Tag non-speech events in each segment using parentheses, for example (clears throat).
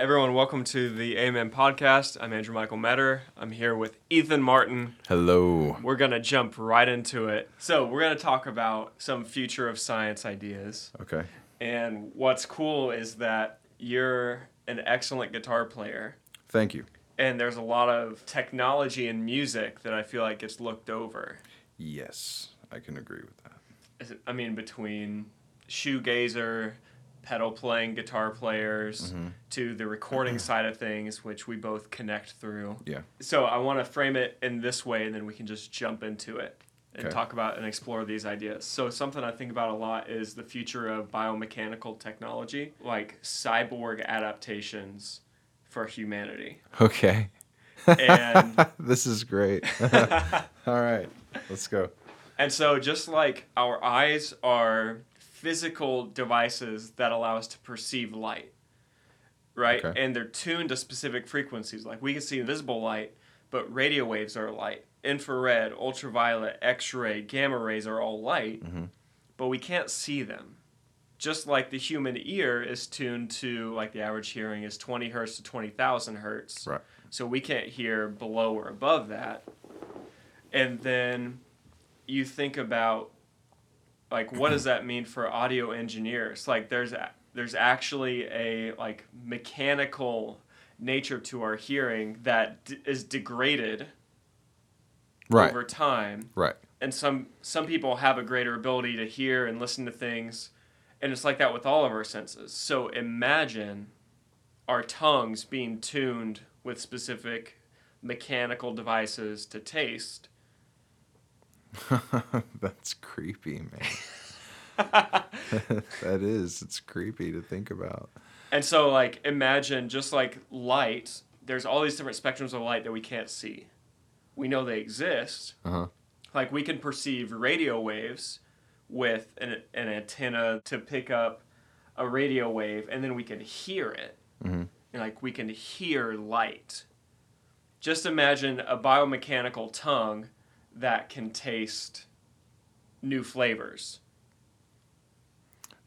everyone. Welcome to the Amen podcast. I'm Andrew Michael Metter. I'm here with Ethen Martin. Hello. We're going to jump right into it. So, we're going to talk about some future of science ideas. Okay. And what's cool is that you're an excellent guitar player. Thank you. And there's a lot of technology in music that I feel like gets looked over. Yes, I can agree with that. I mean, between shoegazer, pedal playing guitar players, Mm-hmm. to the recording side of things, which we both connect through. Yeah. So I want to frame it in this way, and then we can just jump into it and Okay. talk about and explore these ideas. So something I think about a lot is the future of biomechanical technology, like cyborg adaptations for humanity. Okay. And (laughs) this is great. (laughs) (laughs) All right, let's go. And so, just like our eyes are physical devices that allow us to perceive light, right? Okay. And they're tuned to specific frequencies. Like we can see invisible light, but radio waves are light. Infrared, ultraviolet, X ray, gamma rays are all light, Mhm. but we can't see them. Just like the human ear is tuned to, like the average hearing is 20 hertz to 20,000 hertz. Right. So we can't hear below or above that. And then you think about like what does that mean for audio engineers? Like there's a, there's actually a like mechanical nature to our hearing that d- is degraded Right. over time Right. and some some people have a greater ability to hear and listen to things and it's like that with all of our senses so imagine our tongues being tuned with specific mechanical devices to taste (laughs) That's creepy, man. (laughs) that is. It's creepy to think about. and so like imagine just like light there's all these different spectrums of light that we can't see we know they exist Uh huh. like we can perceive radio waves with an, an antenna to pick up a radio wave and then we can hear it Mhm. and like we can hear light just imagine a biomechanical tongue that can taste new flavors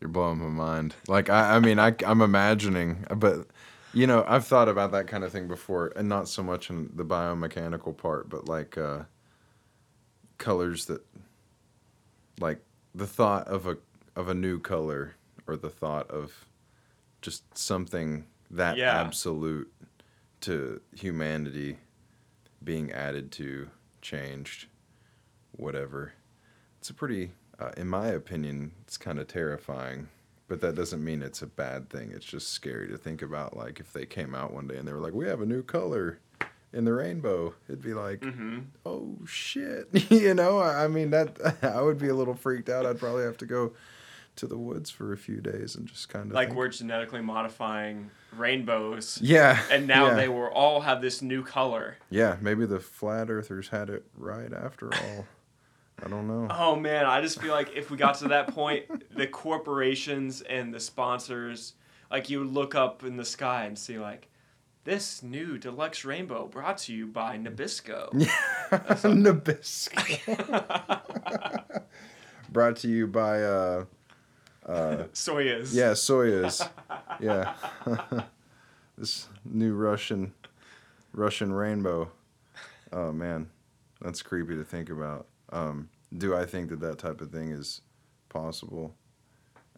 You're blowing my mind. Like I, I mean, I, I'm imagining, but you know, I've thought about that kind of thing before, and not so much in the biomechanical part, but like uh, colors that, like the thought of a of a new color, or the thought of just something that Yeah. absolute to humanity being added to, changed, whatever. It's a pretty, uh, in my opinion, it's kind of terrifying. But that doesn't mean it's a bad thing. It's just scary to think about. Like if they came out one day and they were like, "We have a new color in the rainbow," it'd be like, mm-hmm. "Oh shit!" (laughs) you know. I mean, that (laughs) I would be a little freaked out. I'd probably have to go to the woods for a few days and just kind of like we're genetically modifying rainbows yeah. and now yeah. they will all have this new color yeah. Maybe the flat earthers had it right after all. I don't know. Oh man, I just feel like if we got to that point, the corporations and the sponsors, like you would look up in the sky and see like, this new deluxe rainbow brought to you by Nabisco. (laughs) (laughs) Nabisco. (laughs) Brought to you by uh uh Soyuz. yeah, Soyuz. Yeah. this new Russian Russian rainbow. Oh man. That's creepy to think about. Um do I think that that type of thing is possible?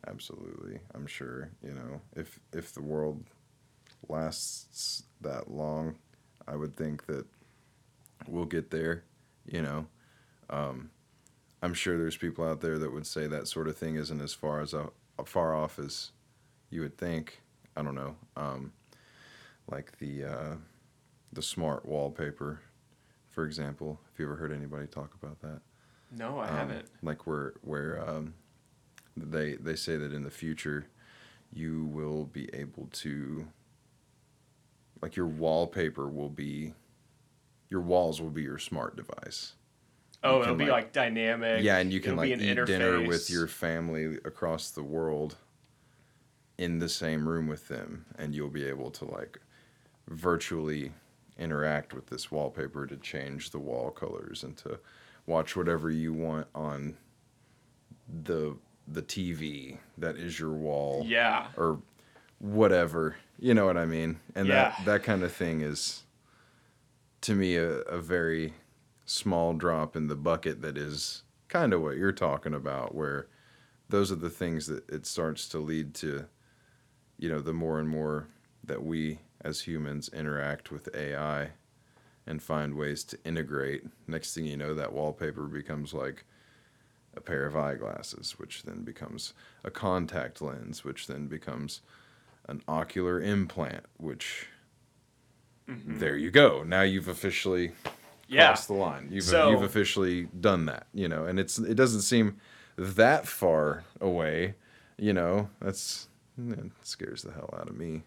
Absolutely. I'm sure, you know, if if the world lasts that long, I would think that we'll get there, you know. Um, I'm sure there's people out there that would say that sort of thing isn't as far as uh, far off as you would think. I don't know. Um, like the uh, the smart wallpaper, for example. Have you ever heard anybody talk about that? No, I Um, haven't. Like where where um, they they say that in the future, you will be able to. Like your wallpaper will be, your walls will be your smart device. Oh, it'll can, be like- like, dynamic. Yeah, and you can It'll like eat an dinner with your family across the world in the same room with them, and you'll be able to like virtually interact with this wallpaper to change the wall colors and to watch whatever you want on the the TV that is your wall Yeah. or whatever. You know what I mean? And Yeah. that that kind of thing is to me a, a very small drop in the bucket that is kind of what you're talking about where those are the things that it starts to lead to you know the more and more that we as humans interact with AI and find ways to integrate next thing you know that wallpaper becomes like a pair of eyeglasses which then becomes a contact lens which then becomes an ocular implant which Mhm. there you go now you've officially Yeah. crossed the line you've So- you've officially done that you know and it's it doesn't seem that far away you know that's it scares the hell out of me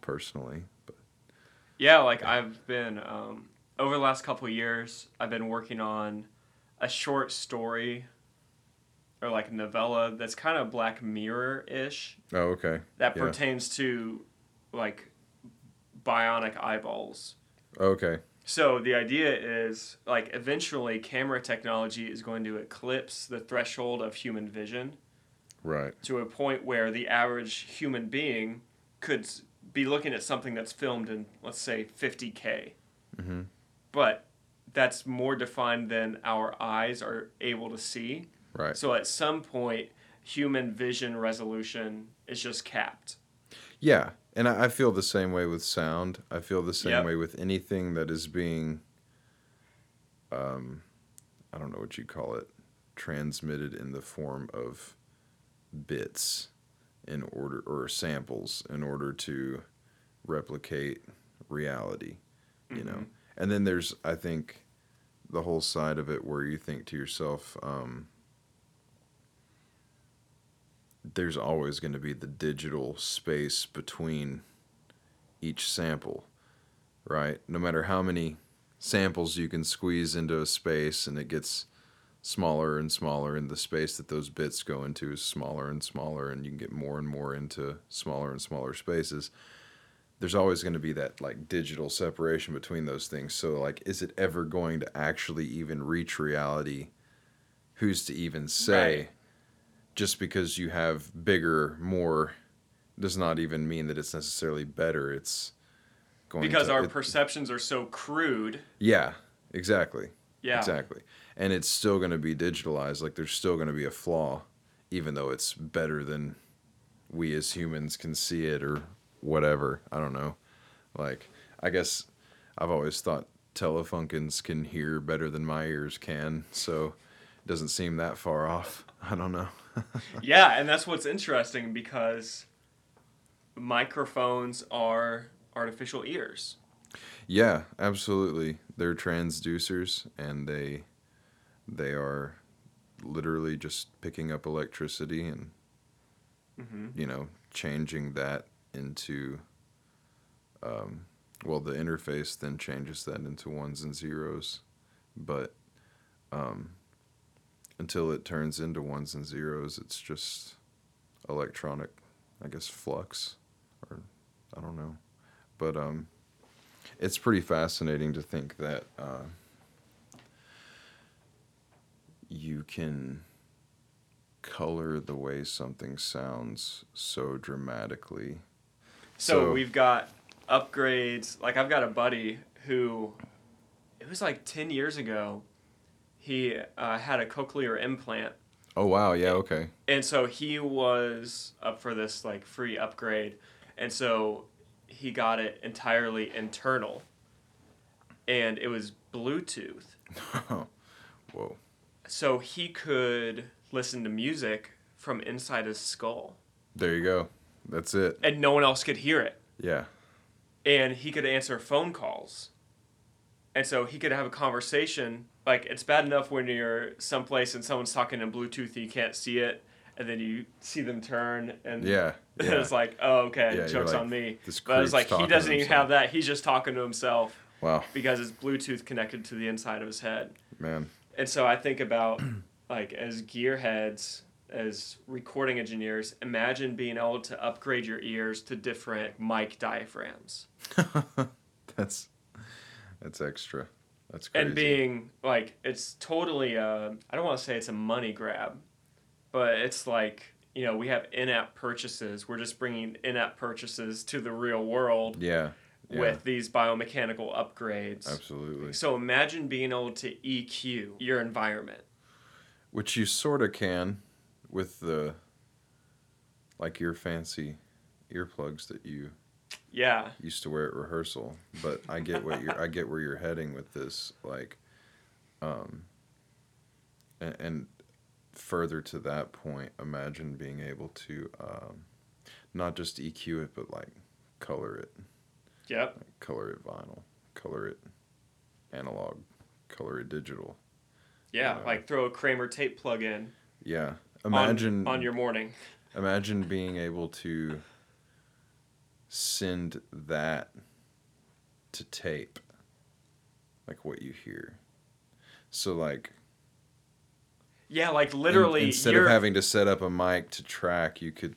personally but Yeah, like I've been um, over the last couple of years, I've been working on a short story or like a novella that's kind of Black Mirror ish oh okay that Yeah. pertains to like bionic eyeballs. okay So the idea is like eventually camera technology is going to eclipse the threshold of human vision right to a point where the average human being could be looking at something that's filmed in let's say 50k mm-hmm. But that's more defined than our eyes are able to see right so at some point human vision resolution is just capped Yeah, and I, I feel the same way with sound. I feel the same Yep. way with anything that is being, um, I don't know what you call it, transmitted in the form of bits in order or samples in order to replicate reality, you know. And then there's, I think, the whole side of it where you think to yourself, um, there's always going to be the digital space between each sample, right? No matter how many samples you can squeeze into a space and it gets smaller and smaller, and the space that those bits go into is smaller and smaller, and you can get more and more into smaller and smaller spaces. There's always going to be that like digital separation between those things. So, like, is it ever going to actually even reach reality? Who's to even say? Right. just because you have bigger, more, does not even mean that it's necessarily better. It's going to because to, our it- perceptions are so crude yeah, exactly, yeah exactly, and it's still going to be digitalized. Like there's still going to be a flaw, even though it's better than we as humans can see it or whatever. I don't know. Like I guess I've always thought Telefunkens can hear better than my ears can, so it doesn't seem that far off. (laughs) I don't know. (laughs) yeah and that's what's interesting because microphones are artificial ears Yeah, absolutely. They're transducers and they they are literally just picking up electricity and hmm you know changing that into um, well the interface then changes that into ones and zeros but um, until it turns into ones and zeros it's just electronic i guess flux or i don't know but um, it's pretty fascinating to think that uh, you can color the way something sounds so dramatically. So, So- we've got upgrades. Like I've got a buddy who, it was like ten years ago, he uh, had a cochlear implant, Oh wow, yeah, okay. and so he was up for this like free upgrade, and so he got it entirely internal, and it was Bluetooth. (laughs) Whoa. So he could listen to music from inside his skull, There you go. That's it. and no one else could hear it. Yeah. and he could answer phone calls. And so he could have a conversation. Like it's bad enough when you're someplace and someone's talking in Bluetooth and you can't see it, and then you see them turn and Yeah. (laughs) yeah. it's like, oh okay, Yeah, joke's like, on me. But it's like he doesn't even have that. He's just talking to himself Wow, because it's Bluetooth connected to the inside of his head. man. And so I think about (clears throat) like as gearheads, as recording engineers, imagine being able to upgrade your ears to different mic diaphragms. (laughs) that's that's extra. That's crazy. and being like it's totally uh, i don't want to say it's a money grab but it's like you know, we have in-app purchases. We're just bringing in-app purchases to the real world Yeah. yeah. with these biomechanical upgrades. absolutely. So imagine being able to EQ your environment. Which you sort of can with the like your fancy earplugs that you Yeah. used to wear at rehearsal. But I get what you're I get where you're heading with this. Like, um, and, and further to that point, imagine being able to um, not just EQ it, but like color it, Yep. like color it vinyl, color it analog, color it digital. Yeah. Yeah. Like throw a Kramer tape plug in. Yeah. On- Imagine on, your morning. Imagine being able to send that to tape, like what you hear. So, like, Yeah, like in- literally instead of having to set up a mic to track, you could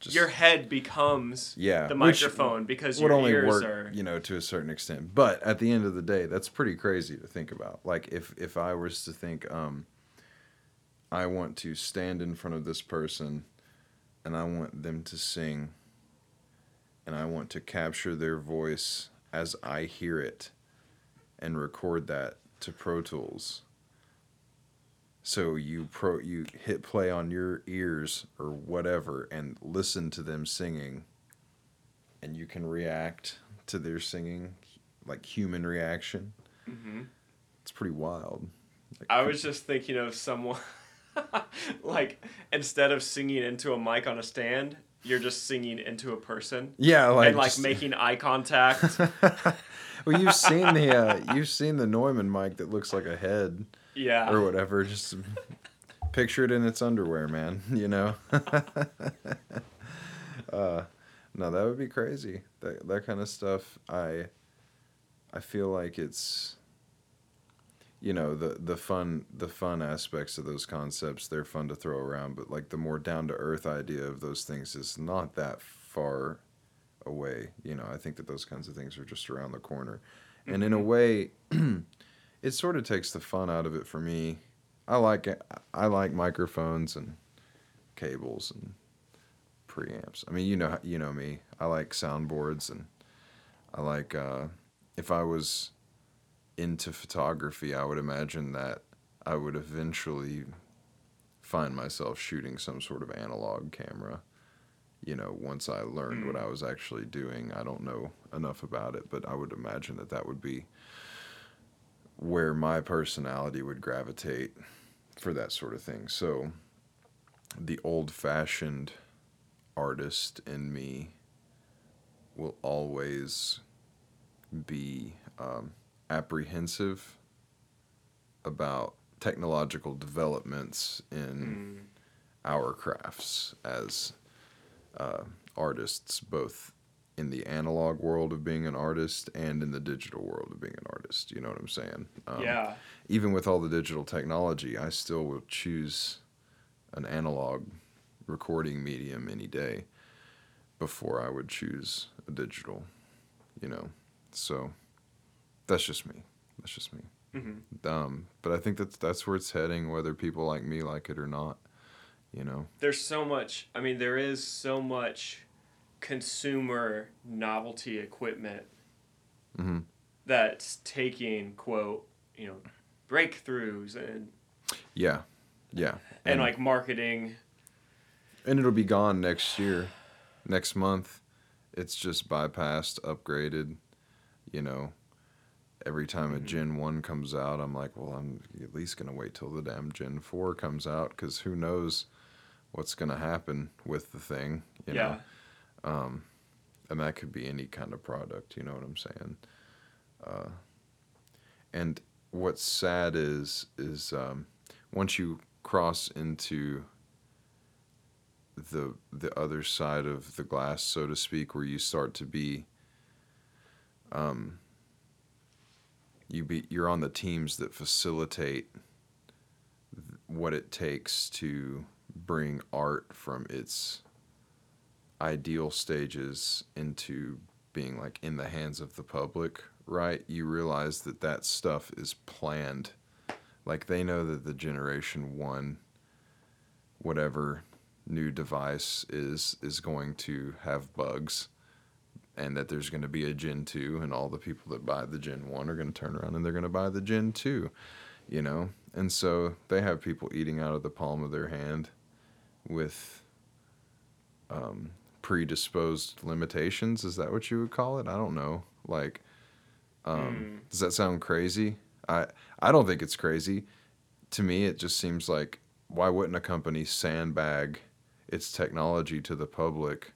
just your head becomes yeah, the microphone because would your only ears work, are you know, to a certain extent. But at the end of the day, that's pretty crazy to think about. Like, if if I was to think, um, I want to stand in front of this person, and I want them to sing, and I want to capture their voice as I hear it, and record that to Pro Tools. So you pro you hit play on your ears or whatever and listen to them singing and you can react to their singing like human reaction. Mhm. It's pretty wild. Like, I was just thinking of someone (laughs) (laughs) like instead of singing into a mic on a stand, you're just singing into a person yeah, like and like just- making eye contact. (laughs) well, you've seen the uh, (laughs) you've seen the Neumann mic that looks like a head yeah. or whatever. Just picture it in its underwear, man. You know. uh, no, that would be crazy. That that kind of stuff. I I feel like it's you know the the fun the fun aspects of those concepts they're fun to throw around but like the more down to earth idea of those things is not that far away you know? I think that those kinds of things are just around the corner. And in a way (clears throat) it sort of takes the fun out of it for me. I like i like microphones and cables and preamps. I mean you know you know me. I like soundboards and i like uh if i was into photography, I would imagine that I would eventually find myself shooting some sort of analog camera. You know, once I learned what I was actually doing, I don't know enough about it, but I would imagine that that would be where my personality would gravitate for that sort of thing. So, the old fashioned artist in me will always be um, apprehensive about technological developments in Mm. our crafts as uh, artists, both in the analog world of being an artist and in the digital world of being an artist. You know what I'm saying? Um, yeah. Even with all the digital technology, I still will choose an analog recording medium any day before I would choose a digital. You know, so that's just me. That's just me. hmm Um, but I think that's that's where it's heading, whether people like me like it or not. You know. There's so much. I mean, there is so much consumer novelty equipment hmm that's taking quote you know breakthroughs and Yeah, yeah. and, like marketing. and it'll be gone next year, next month. It's just bypassed, upgraded. You know, every time a Mhm. Gen One comes out, I'm like, well, I'm at least gonna wait till the damn Gen Four comes out, because who knows what's gonna happen with the thing. You yeah. know, um, and that could be any kind of product. You know what I'm saying? Uh, and what's sad is is um, once you cross into the the other side of the glass, so to speak, where you start to be um, you be you're on the teams that facilitate what it takes to bring art from its ideal stages into being like in the hands of the public right? You realize that that stuff is planned. Like they know that the generation one whatever new device is is going to have bugs and that there's going to be a gen 2 and all the people that buy the gen 1 are going to turn around and they're going to buy the gen 2 you know? And so they have people eating out of the palm of their hand with um, predisposed limitations. Is that what you would call it? I don't know. Like um, Mm. does that sound crazy? I i don't think it's crazy. To me it just seems like why wouldn't a company sandbag its technology to the public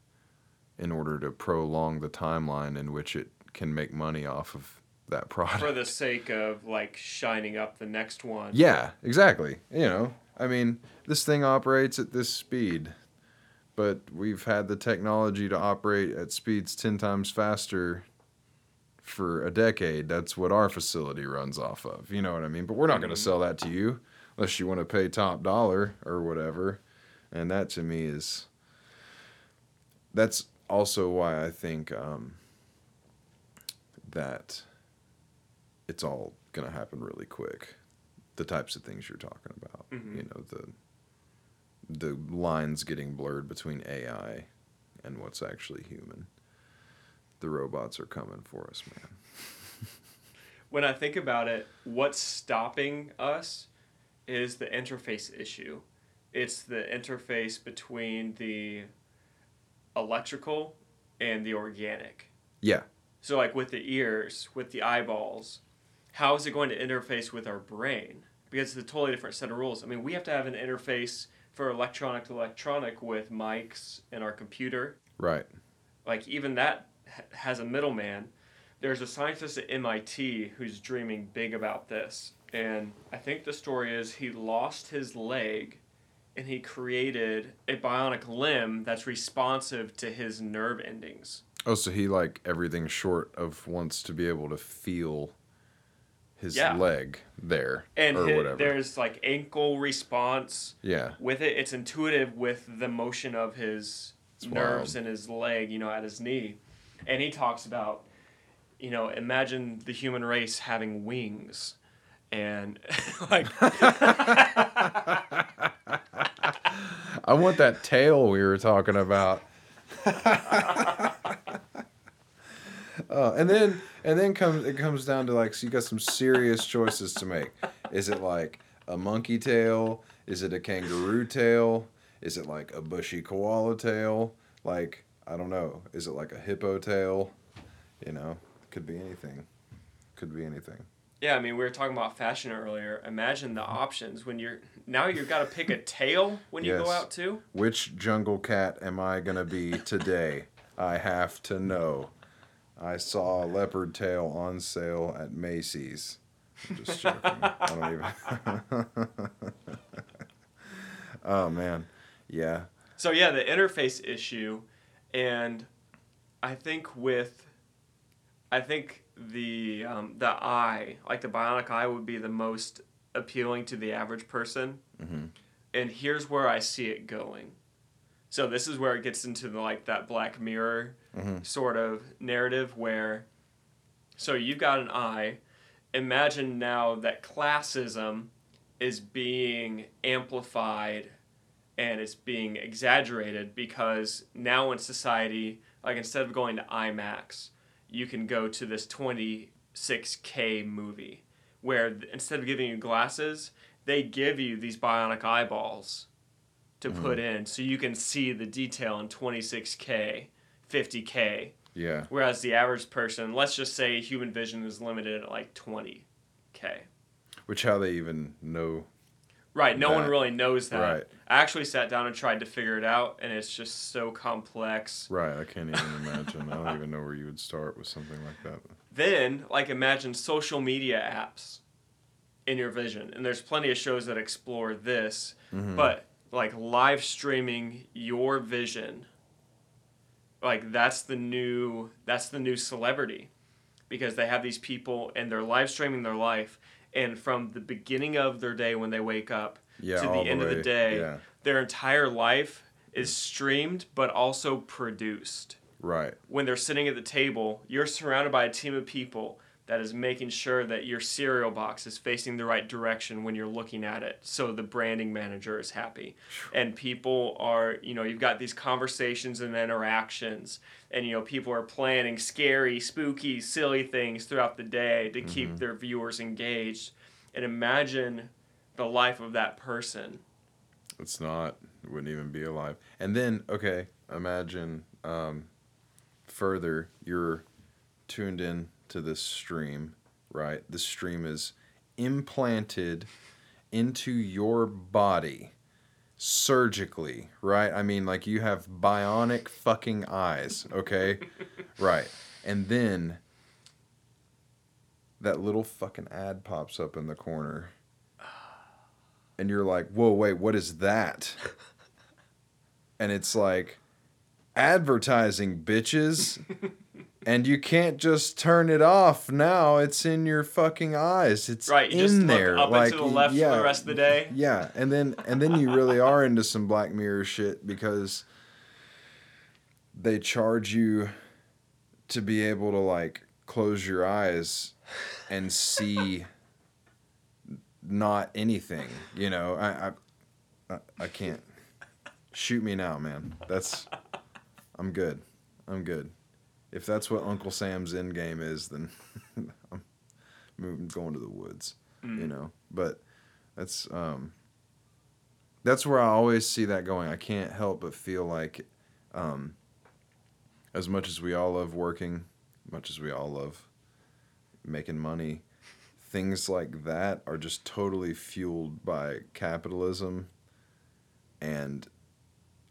in order to prolong the timeline in which it can make money off of that (laughs) product For the sake of like shining up the next one. yeah, exactly. You know, I mean, this thing operates at this speed, but we've had the technology to operate at speeds 10 times faster for a decade. That's what our facility runs off of. You know what I mean? But we're not going to mm-hmm. sell that to you unless you want to pay top dollar or whatever. And that to me is that's also why I think um, that it's all going to happen really quick. The types of things you're talking about, Mhm. you know, the the lines getting blurred between AI and what's actually human. The robots are coming for us, man. (laughs) When I think about it, what's stopping us is the interface issue. It's the interface between the electrical and the organic. Yeah. So, like with the ears, with the eyeballs, how is it going to interface with our brain? Because it's a totally different set of rules. I mean, we have to have an interface for electronic to electronic with mics and our computer. Right. Like, even that has a middleman. There's a scientist at MIT who's dreaming big about this. And I think the story is he lost his leg and he created a bionic limb that's responsive to his nerve endings. Oh, so he like everything short of wants to be able to feel his Yeah. leg there and or hi- whatever. there's like ankle response Yeah. with it it's intuitive with the motion of his It's nerves wild. in his leg you know at his knee and he talks about you know imagine the human race having wings and (laughs) like I want that tail we were talking about. uh, and then and then comes it comes down to like so you got some serious choices to make. Is it like a monkey tail? Is it a kangaroo tail? Is it like a bushy koala tail? Like I don't know. Is it like a hippo tail? You know, could be anything. Could be anything. Yeah i mean we were talking about fashion earlier imagine the options when you're now you've got to pick a tail when you go out too Which jungle cat am I gonna be today? I have to know. I saw a leopard tail on sale at Macy's. I'm just (laughs) joking. I don't even. (laughs) oh man, yeah, So yeah, the interface issue, and I think with, I think the um, the eye, like the bionic eye, would be the most appealing to the average person. Mhm. And here's where I see it going. So this is where it gets into the, like that Black Mirror Mhm. sort of narrative where, so you've got an eye. Imagine now that classism is being amplified and it's being exaggerated because now in society, like instead of going to IMAX, you can go to this 26K movie where th- instead of giving you glasses, they give you these bionic eyeballs to mm-hmm. put in so you can see the detail in 26K, 50K. yeah, Whereas the average person, let's just say human vision is limited at like 20K. which how they even know? Right, no one really knows that. right. I actually sat down and tried to figure it out, and it's just so complex. Right, I can't even imagine. I don't even know where you would start with something like that. Then, like, imagine social media apps in your vision, and there's plenty of shows that explore this, Mhm. but like live streaming your vision, like that's the new that's the new celebrity, because they have these people and they're live streaming their life, and from the beginning of their day when they wake up yeah, to the end of the day. Yeah, their entire life is streamed but also produced. right. When they're sitting at the table, you're surrounded by a team of people that is making sure that your cereal box is facing the right direction when you're looking at it so the branding manager is happy and people are you know you've got these conversations and interactions and you know people are planning scary spooky silly things throughout the day to keep their viewers engaged and imagine the life of that person It's not. It wouldn't even be alive. And then, okay, imagine um, further, you're tuned in to this stream, right? This stream is implanted into your body surgically, right? I mean, like you have bionic fucking eyes, okay? (laughs) right. And then that little fucking ad pops up in the corner. And you're like, whoa, wait, what is that? (laughs) and it's like, advertising, bitches. (laughs) and you can't just turn it off now. It's in your fucking eyes. It's right you in just there. look up like, and to the left yeah, for the rest of the day (laughs) yeah, and then and then you really are into some Black Mirror shit because they charge you to be able to like close your eyes and see not anything. You know, I I I, I can't. Shoot me now, man. That's I'm good. I'm good. If that's what Uncle Sam's end game is, then (laughs) I'm moving, going to the woods. You know, but that's um, that's where I always see that going. I can't help but feel like, um, as much as we all love working, much as we all love making money, things like that are just totally fueled by capitalism, and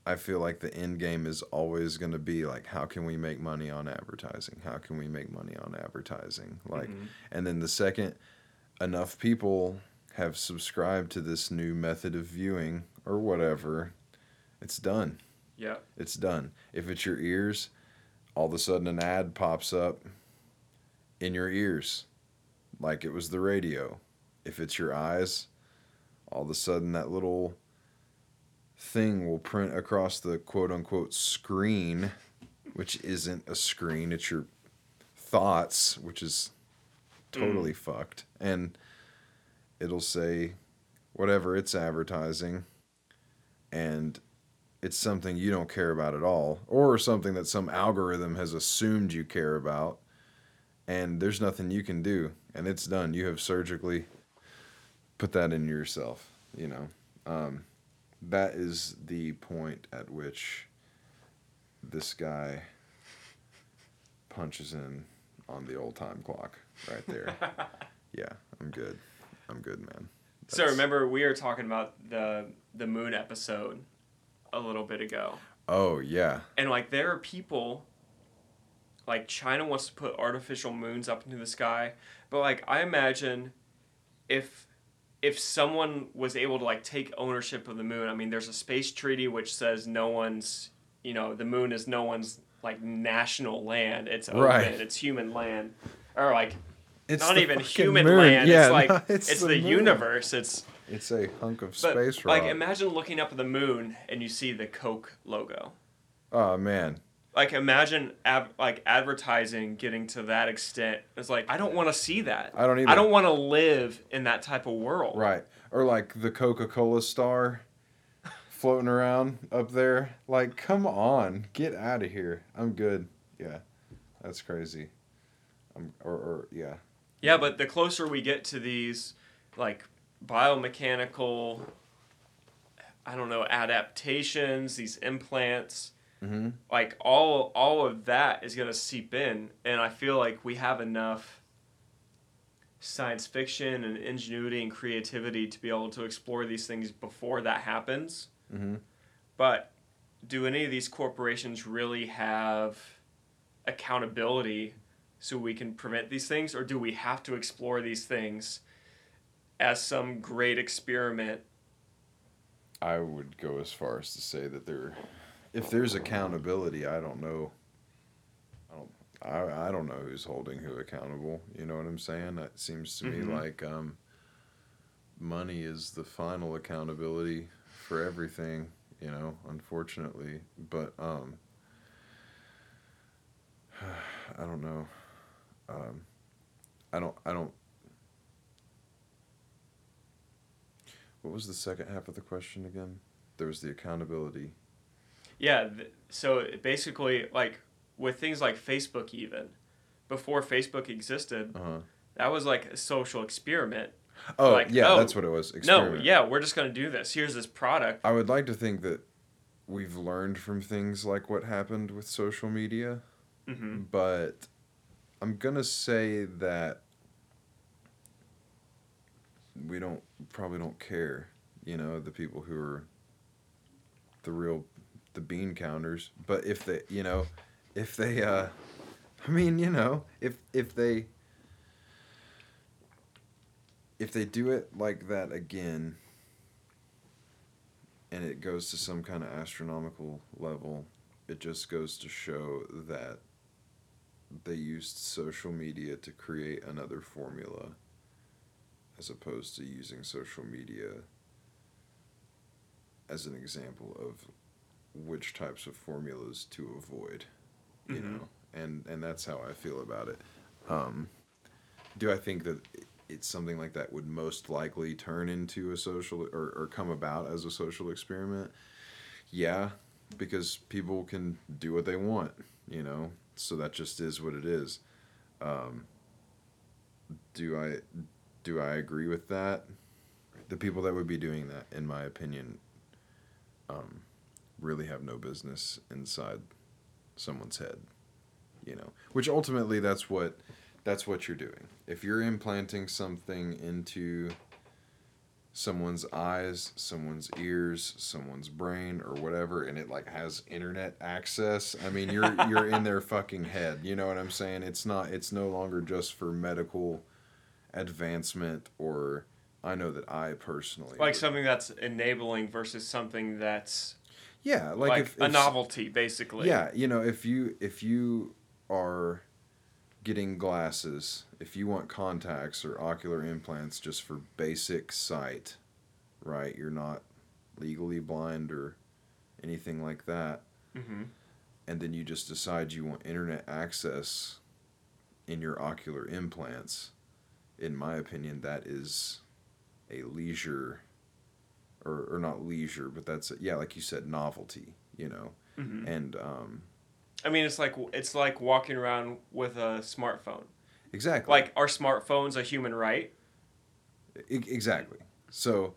I feel like the end game is always going to be like, how can we make money on advertising? How can we make money on advertising? Like, Mhm. and then the second enough people have subscribed to this new method of viewing or whatever, it's done. yeah It's done. If it's your ears, all of a sudden an ad pops up in your ears, like it was the radio. If it's your eyes, all of a sudden that little thing will print across the quote unquote screen, which isn't a screen, it's your thoughts, which is totally fucked. And it'll say whatever it's advertising and it's something you don't care about at all or something that some algorithm has assumed you care about and there's nothing you can do and it's done. You have surgically put that in yourself you know? Um, that is the point at which this guy punches in on the old time clock right there. (laughs) Yeah i'm good. I'm good man. So remember we were talking about the the moon episode a little bit ago. Oh yeah. And like there are people like china wants to put artificial moons up into the sky. But like i imagine if if someone was able to like take ownership of the moon i mean there's a space treaty which says no one's you know the moon is no one's like national land. It's open. Right. it's human land. Or like it's not even human moon. land. Yeah, it's like no, (laughs) it's, the, moon. universe. It's It's a hunk of but space like imagine looking up at the moon and you see the coke logo. Oh man, like imagine ab- like advertising getting to that extent it's like i don't want to see that I don't either. i don't want to live in that type of world right? Or like the Coca Cola star floating around up there. Like, come on, get out of here. I'm good. Yeah, that's crazy. I'm or, or yeah. yeah but the closer we get to these like biomechanical i don't know adaptations these implants Mm-hmm. like all all of that is going to seep in and i feel like we have enough science fiction and ingenuity and creativity to be able to explore these things before that happens Mm-hmm. but do any of these corporations really have accountability so we can prevent these things or do we have to explore these things as some great experiment I would go as far as to say that there, if there's accountability, I don't know. I don't. I, I don't know who's holding who accountable. You know what I'm saying? It seems to Mhm. me like um, money is the final accountability for everything. You know, unfortunately, but um, (sighs) I don't know. Um, I don't I don't What was the second half of the question again? There was the accountability. Yeah, th- so basically, like with things like Facebook, even before Facebook existed, Uh-huh. that was like a social experiment. Oh, Like, yeah, oh, that's what it was. No, yeah, we're just gonna do this. Here's this product. I would like to think that we've learned from things like what happened with social media, hmm but I'm going to say that we don't probably don't care, you know, the people who are the real the bean counters, but if they, you know, if they uh I mean, you know, if if they if they do it like that again and it goes to some kind of astronomical level, it just goes to show that they used social media to create another formula as opposed to using social media as an example of which types of formulas to avoid you Mhm. know? And and that's how i feel about it. Um, do i think that it's something like that would most likely turn into a social or, or come about as a social experiment? Yeah because people can do what they want you know? So that just is what it is. Um, do i do i agree with that? The people that would be doing that in my opinion um, really have no business inside someone's head you know? Which ultimately that's what that's what you're doing. If you're implanting something into someone's eyes someone's ears someone's brain or whatever and it like has internet access i mean you're (laughs) you're in their fucking head you know what i'm saying? It's not it's no longer just for medical advancement or i know that i personally Like would- something that's enabling versus something that's yeah like, like, if, a if- novelty, basically. Yeah, you know, if you if you are getting glasses, if you want contacts or ocular implants just for basic sight, right? You're not legally blind or anything like that, hmm and then you just decide you want internet access in your ocular implants. In my opinion, that is a leisure or, or not leisure, but that's yeah, like you said, novelty, you know. hmm And um I mean, it's like it's like walking around with a smartphone. Exactly. Like, are smartphones a human right? E- exactly. So,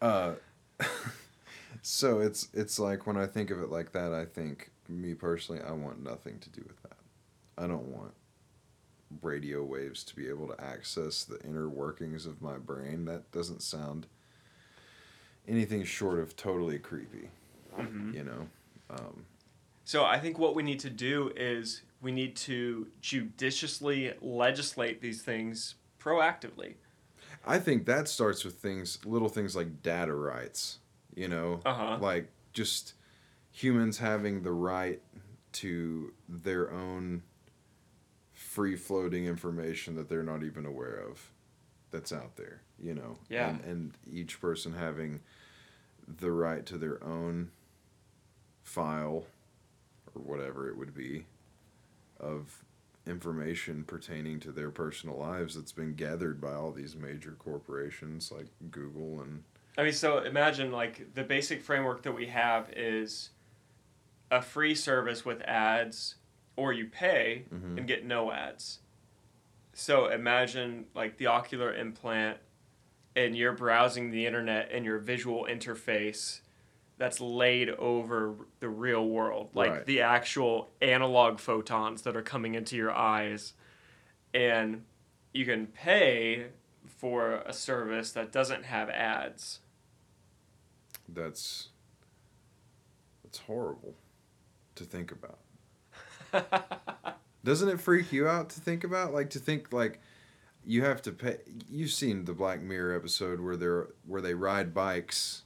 uh, (laughs) so it's it's like when I think of it like that, I think me personally, I want nothing to do with that. I don't want radio waves to be able to access the inner workings of my brain. That doesn't sound anything short of totally creepy. Mhm. You know. Um, So I think what we need to do is we need to judiciously legislate these things proactively. I think that starts with things, little things like data rights. You know, Uh-huh. like just humans having the right to their own free floating information that they're not even aware of that's out there you know Yeah. and, and each person having the right to their own file or whatever it would be of information pertaining to their personal lives that's been gathered by all these major corporations like Google and I mean, so imagine like the basic framework that we have is a free service with ads, or you pay Mhm. and get no ads. So imagine like the ocular implant, and you're browsing the internet and your visual interface that's laid over the real world, like Right. the actual analog photons that are coming into your eyes. And you can pay for a service that doesn't have ads. that's that's horrible to think about (laughs) Doesn't it freak you out to think about? Like to think like you have to pay. You've seen the Black Mirror episode where they're where they ride bikes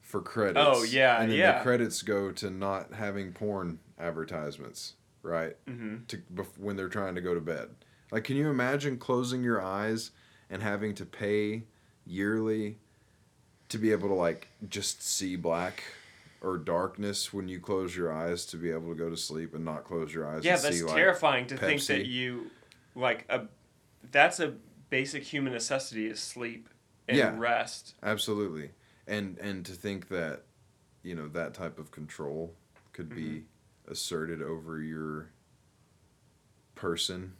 for credits. Oh, yeah, and then yeah. the credits go to not having porn advertisements, right? hmm To bef- when they're trying to go to bed. Like, can you imagine closing your eyes and having to pay yearly to be able to like just see black or darkness when you close your eyes to be able to go to sleep and not close your eyes? Yeah, and that's see, like, terrifying to think that you like a that's a basic human necessity is sleep and Yeah. rest. Absolutely. And and to think that, you know, that type of control could be asserted over your person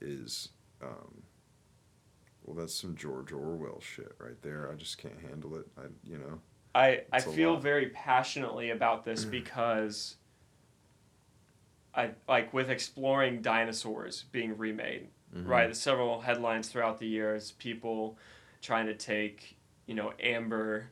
is um well that's some George Orwell shit right there. I just can't handle it. I you know. I, I feel lot. very passionately about this (clears throat) because I like with exploring dinosaurs being remade, Mhm. right? There's several headlines throughout the years, people trying to take, you know, amber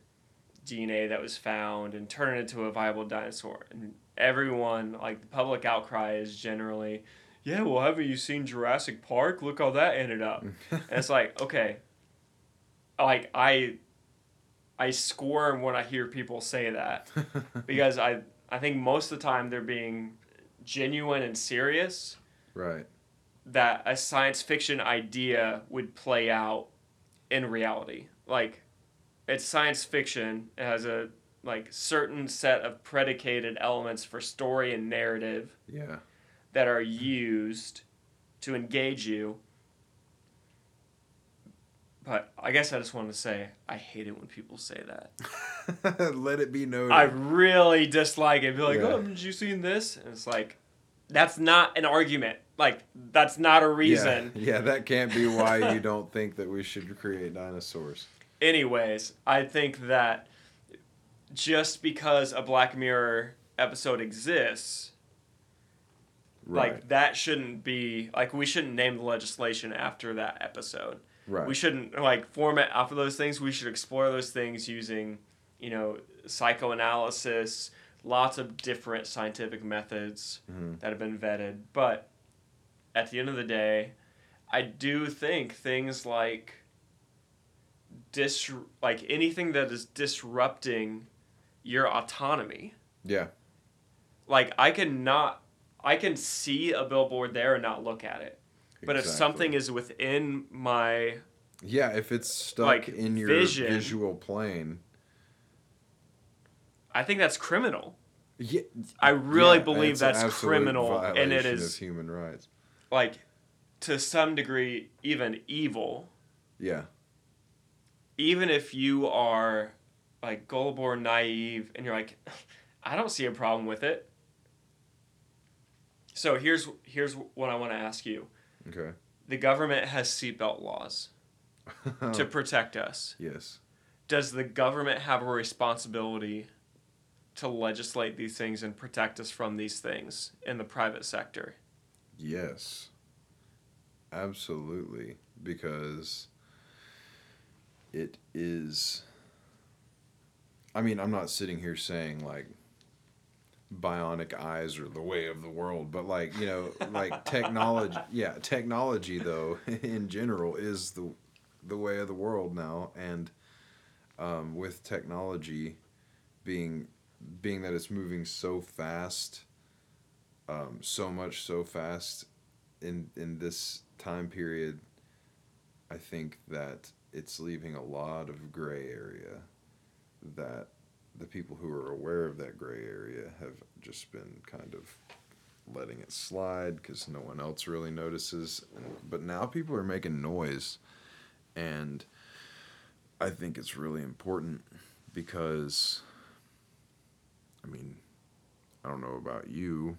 DNA that was found and turn it into a viable dinosaur. And everyone, like the public outcry is generally, yeah, well, haven't you seen Jurassic Park? Look how that ended up. (laughs) And it's like, okay, like I, I squirm when I hear people say that (laughs) because I, I think most of the time they're being genuine and serious right. That a science fiction idea would play out in reality. Like, it's science fiction. It has a like certain set of predicated elements for story and narrative Yeah. that are used to engage you. But I guess I just wanted to say I hate it when people say that. (laughs) Let it be noted. I really dislike it. Be like, Yeah. oh, haven't you seen this? And it's like, that's not an argument. Like, that's not a reason. Yeah, (laughs) yeah, that can't be why you don't think that we should create dinosaurs. Anyways, I think that just because a Black Mirror episode exists, Right. like that shouldn't be like we shouldn't name the legislation after that episode. right. We shouldn't like format off of those things. We should explore those things using, you know, psychoanalysis, lots of different scientific methods Mhm. that have been vetted. But at the end of the day, I do think things like dis like anything that is disrupting your autonomy. Yeah. Like I can not I can see a billboard there and not look at it. But if something is within my Yeah, if it's stuck like, in your vision- visual plane. I think that's criminal. Yeah, I really yeah, believe that's criminal and it is human rights. Like to some degree even evil. Yeah. Even if you are like gullible or naive and you're like (laughs) I don't see a problem with it. So here's here's what I want to ask you. Okay. The government has seatbelt laws (laughs) to protect us. yes. Does the government have a responsibility to legislate these things and protect us from these things in the private sector? Yes. Absolutely. Because it is. I mean, I'm not sitting here saying like bionic eyes are the way of the world, but like, you know, like (laughs) technology. Yeah, technology, though, (laughs) in general, is the, the way of the world now. And um, with technology being being that it's moving so fast um, so much so fast in in this time period i think that it's leaving a lot of gray area that the people who are aware of that gray area have just been kind of letting it slide because no one else really notices. But now people are making noise and i think it's really important because i mean i don't know about you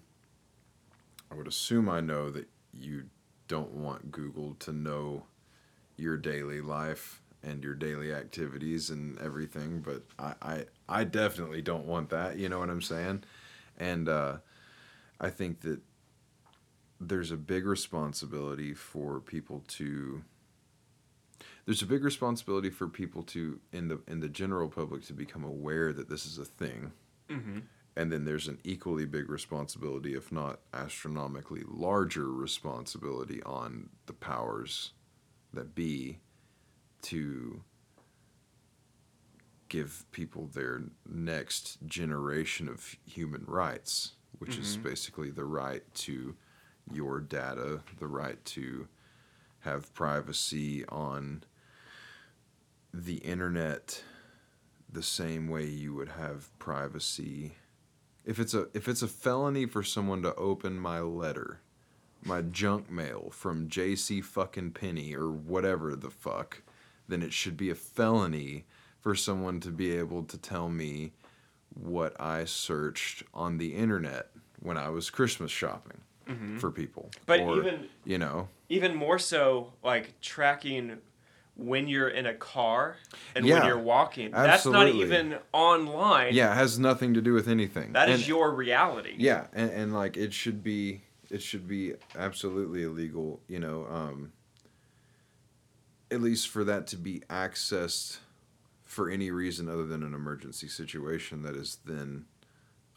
I would assume I know that you don't want Google to know your daily life and your daily activities and everything, but I, I, I definitely don't want that. You know what I'm saying? And uh, I think that there's a big responsibility for people to. There's a big responsibility for people to in the in the general public to become aware that this is a thing Mm-hmm. And then there's an equally big responsibility, if not astronomically larger responsibility, on the powers that be to give people their next generation of human rights, which is Mhm. basically the right to your data, the right to have privacy on the internet the same way you would have privacy if it's a if it's a felony for someone to open my letter my junk mail from JC fucking Penney or whatever the fuck, then it should be a felony for someone to be able to tell me what I searched on the internet when I was Christmas shopping for people. Mm-hmm. But Or, even you know, even more so, like tracking when you're in a car and when you're walking. That's not even online. yeah, it has nothing to do with anything. That is And- your reality. Yeah, and, and like it should be it should be absolutely illegal, you know, um at least for that to be accessed for any reason other than an emergency situation that is then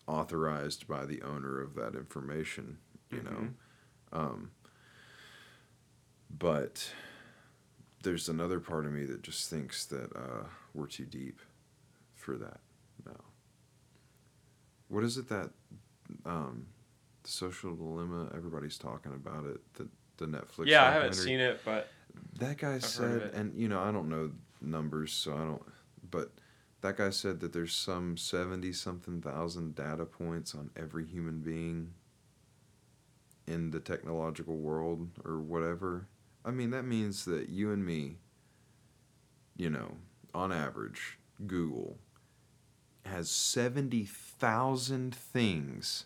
authorized by the owner of that information, you know. Um but there's another part of me that just thinks that uh, we're too deep for that now. What is it that um, the social dilemma? Everybody's talking about it. The the Netflix. Yeah, I haven't seen it, but That guy of said, and you know, I don't know numbers, so I don't. But that guy said that there's some seventy something thousand data points on every human being in the technological world or whatever. I mean, that means that you and me, you know, on average, Google has seventy thousand things.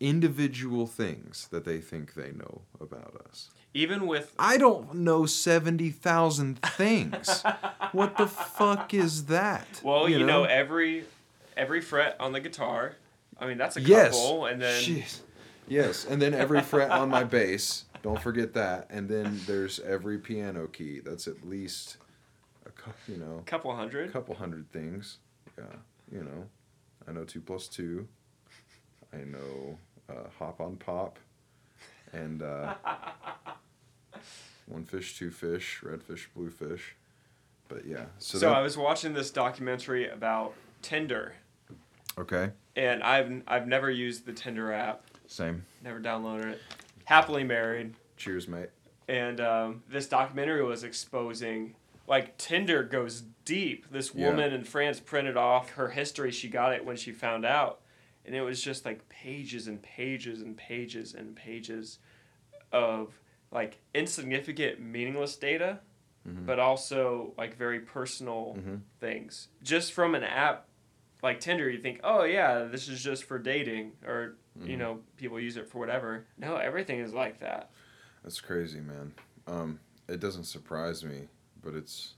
Individual things that they think they know about us. even with I don't know 70,000 things. what the fuck is that? well, you, know? every every fret on the guitar. I mean, that's a yes. couple, and then Jeez. Yes, and then every fret on my bass. Don't forget that. And then there's every piano key. That's at least a couple, you know, couple hundred. couple hundred things. Yeah, you know. I know 2 plus 2. I know uh, hop on pop and uh, (laughs) one fish, two fish, red fish, blue fish. But yeah, so, So, that, I was watching this documentary about Tinder, okay, and I've I've never used the Tinder app, same. never downloaded it. Happily married, Cheers, mate. and um, this documentary was exposing like Tinder goes deep. This Yeah. woman in France printed off her history. She got it when she found out, and it was just like pages and pages and pages and pages of like insignificant, meaningless data, Mhm. but also like very personal Mhm. things. Just from an app like Tinder, you think, oh yeah, this is just for dating, or you Mhm. know, people use it for whatever. No, everything is like that. That's crazy, man. Um, it doesn't surprise me, but it's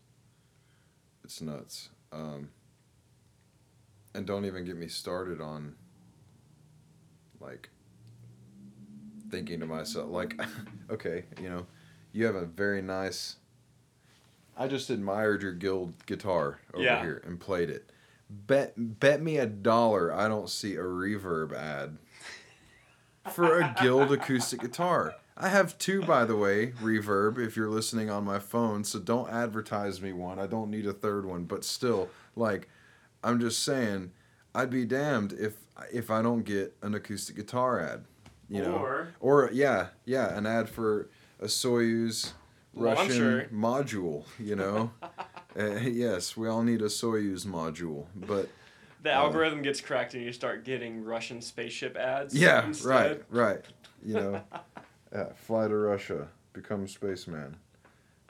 it's nuts. Um, and don't even get me started on like thinking to myself like (laughs) okay, you know, you have a very nice I just admired your guild guitar over Yeah. here and played it. Bet bet me a dollar I don't see a reverb ad for a guild acoustic guitar. I have two, by the way, reverb if you're listening on my phone, so don't advertise me one. I don't need a third one, but still, like, I'm just saying, I'd be damned if if I don't get an acoustic guitar ad, you know, Or- or yeah, yeah, an ad for a Soyuz Launcher. Russian module, you know. (laughs) uh, yes, we all need a Soyuz module, but The Uh, algorithm gets cracked and you start getting Russian spaceship ads. Yeah, instead. right, right. You know, (laughs) yeah, fly to Russia, become spaceman.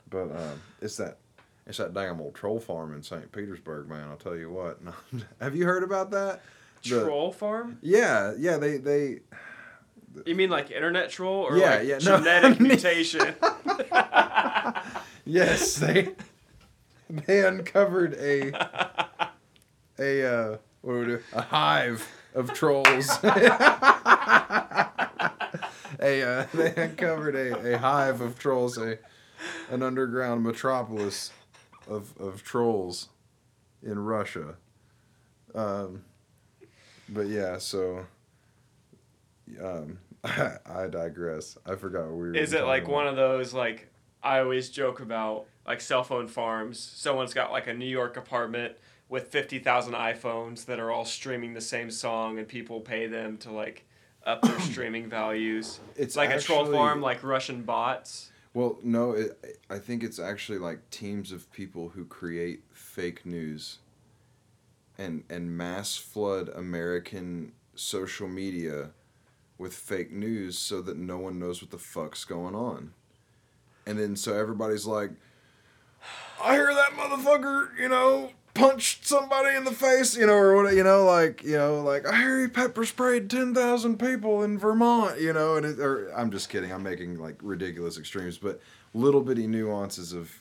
But um, it's that, it's that damn old troll farm in St. Petersburg, man. I'll tell you what. (laughs) Have you heard about that? The- Troll farm? Yeah, yeah. They they. You mean like internet troll or Yeah, like yeah, no. genetic (laughs) mutation? Yes, they they uncovered a a uh, what would do? A hive of trolls. (laughs) (laughs) a uh, they uncovered a, a hive of trolls, a an underground metropolis of of trolls in Russia. Um, but yeah, so um, (laughs) I digress. I forgot what we were. Is it like one of those like I always joke about like cell phone farms? Someone's got like a New York apartment with fifty thousand iPhones that are all streaming the same song, and people pay them to like up their (clears throat) streaming values. It's like a troll farm, like Russian bots. Well, no, it, I think it's actually like teams of people who create fake news and and mass flood American social media with fake news so that no one knows what the fuck's going on. And then so everybody's like, I hear that motherfucker, you know, punched somebody in the face, you know, or what, you know, like, you know, like I hear pepper sprayed ten thousand people in Vermont, you know, and it, or I'm just kidding, I'm making like ridiculous extremes, but little bitty nuances of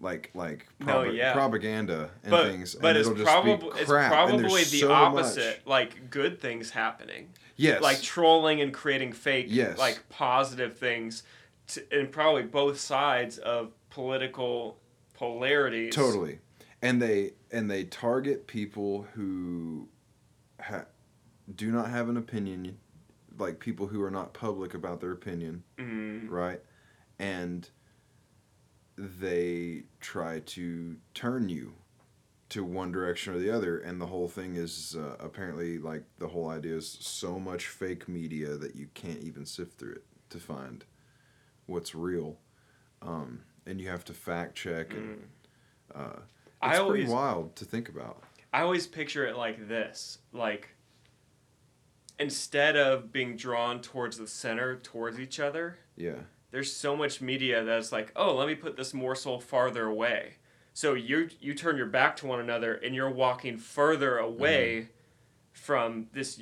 like like No, yeah. propaganda and but things, but and it's it'll just be probably it's probably the so opposite. much. Like good things happening. Yes, Like trolling and creating fake Yes. like positive things, to, and probably both sides of political polarities. Totally, and they and they target people who ha- do not have an opinion, like people who are not public about their opinion, Mm, right? And they try to turn you to one direction or the other, and the whole thing is uh, apparently like the whole idea is so much fake media that you can't even sift through it to find what's real, um, and you have to fact check and. mm. Uh, I it's always pretty wild to think about. I always picture it like this, like instead of being drawn towards the center, towards each other, Yeah, there's so much media that's like, oh, let me put this morsel farther away. So you you turn your back to one another and you're walking further away Mm-hmm. from this,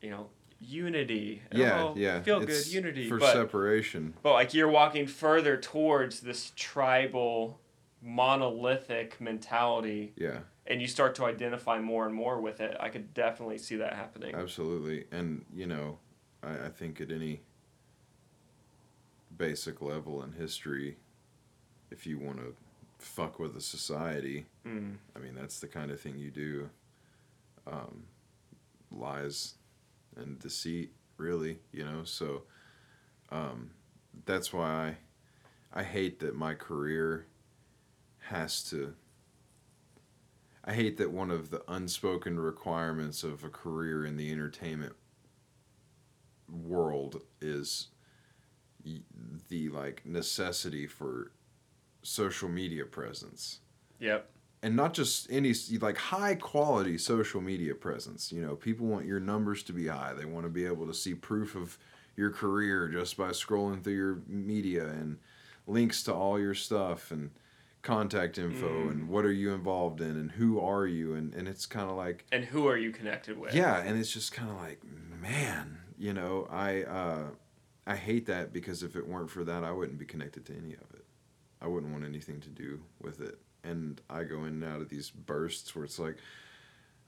you know, unity. yeah, Oh, yeah. Feel It's good unity, for but separation. but like you're walking further towards this tribal, monolithic mentality, Yeah, and you start to identify more and more with it. I could definitely see that happening. absolutely. And you know, I, I think at any basic level in history, if you want to fuck with a society, Mm. I mean that's the kind of thing you do. Um, lies and deceit, really, you know. So um, that's why I, I hate that my career has to. I hate that one of the unspoken requirements of a career in the entertainment world is the like necessity for social media presence Yep. and not just any like high quality social media presence. You know, people want your numbers to be high. They want to be able to see proof of your career just by scrolling through your media and links to all your stuff and contact info Mm. and what are you involved in and who are you and and it's kind of like And who are you connected with? yeah, and it's just kind of like man, you know, I uh I hate that because if it weren't for that, I wouldn't be connected to any of it. I wouldn't want anything to do with it. And I go in and out of these bursts where it's like,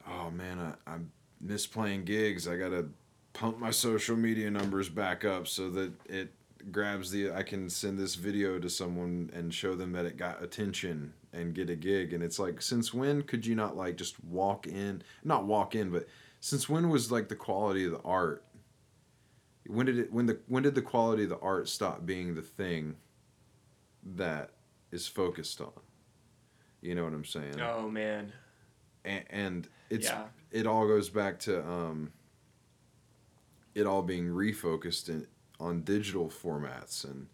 oh man, I, I miss playing gigs. I gotta pump my social media numbers back up so that it grabs the I can send this video to someone and show them that it got attention and get a gig. And it's like, since when could you not like just walk in not walk in, but since when was like the quality of the art when did it when the when did the quality of the art stop being the thing that is focused on you know what i'm saying Oh man. and, and it's yeah. it all goes back to um it all being refocused in, on digital formats and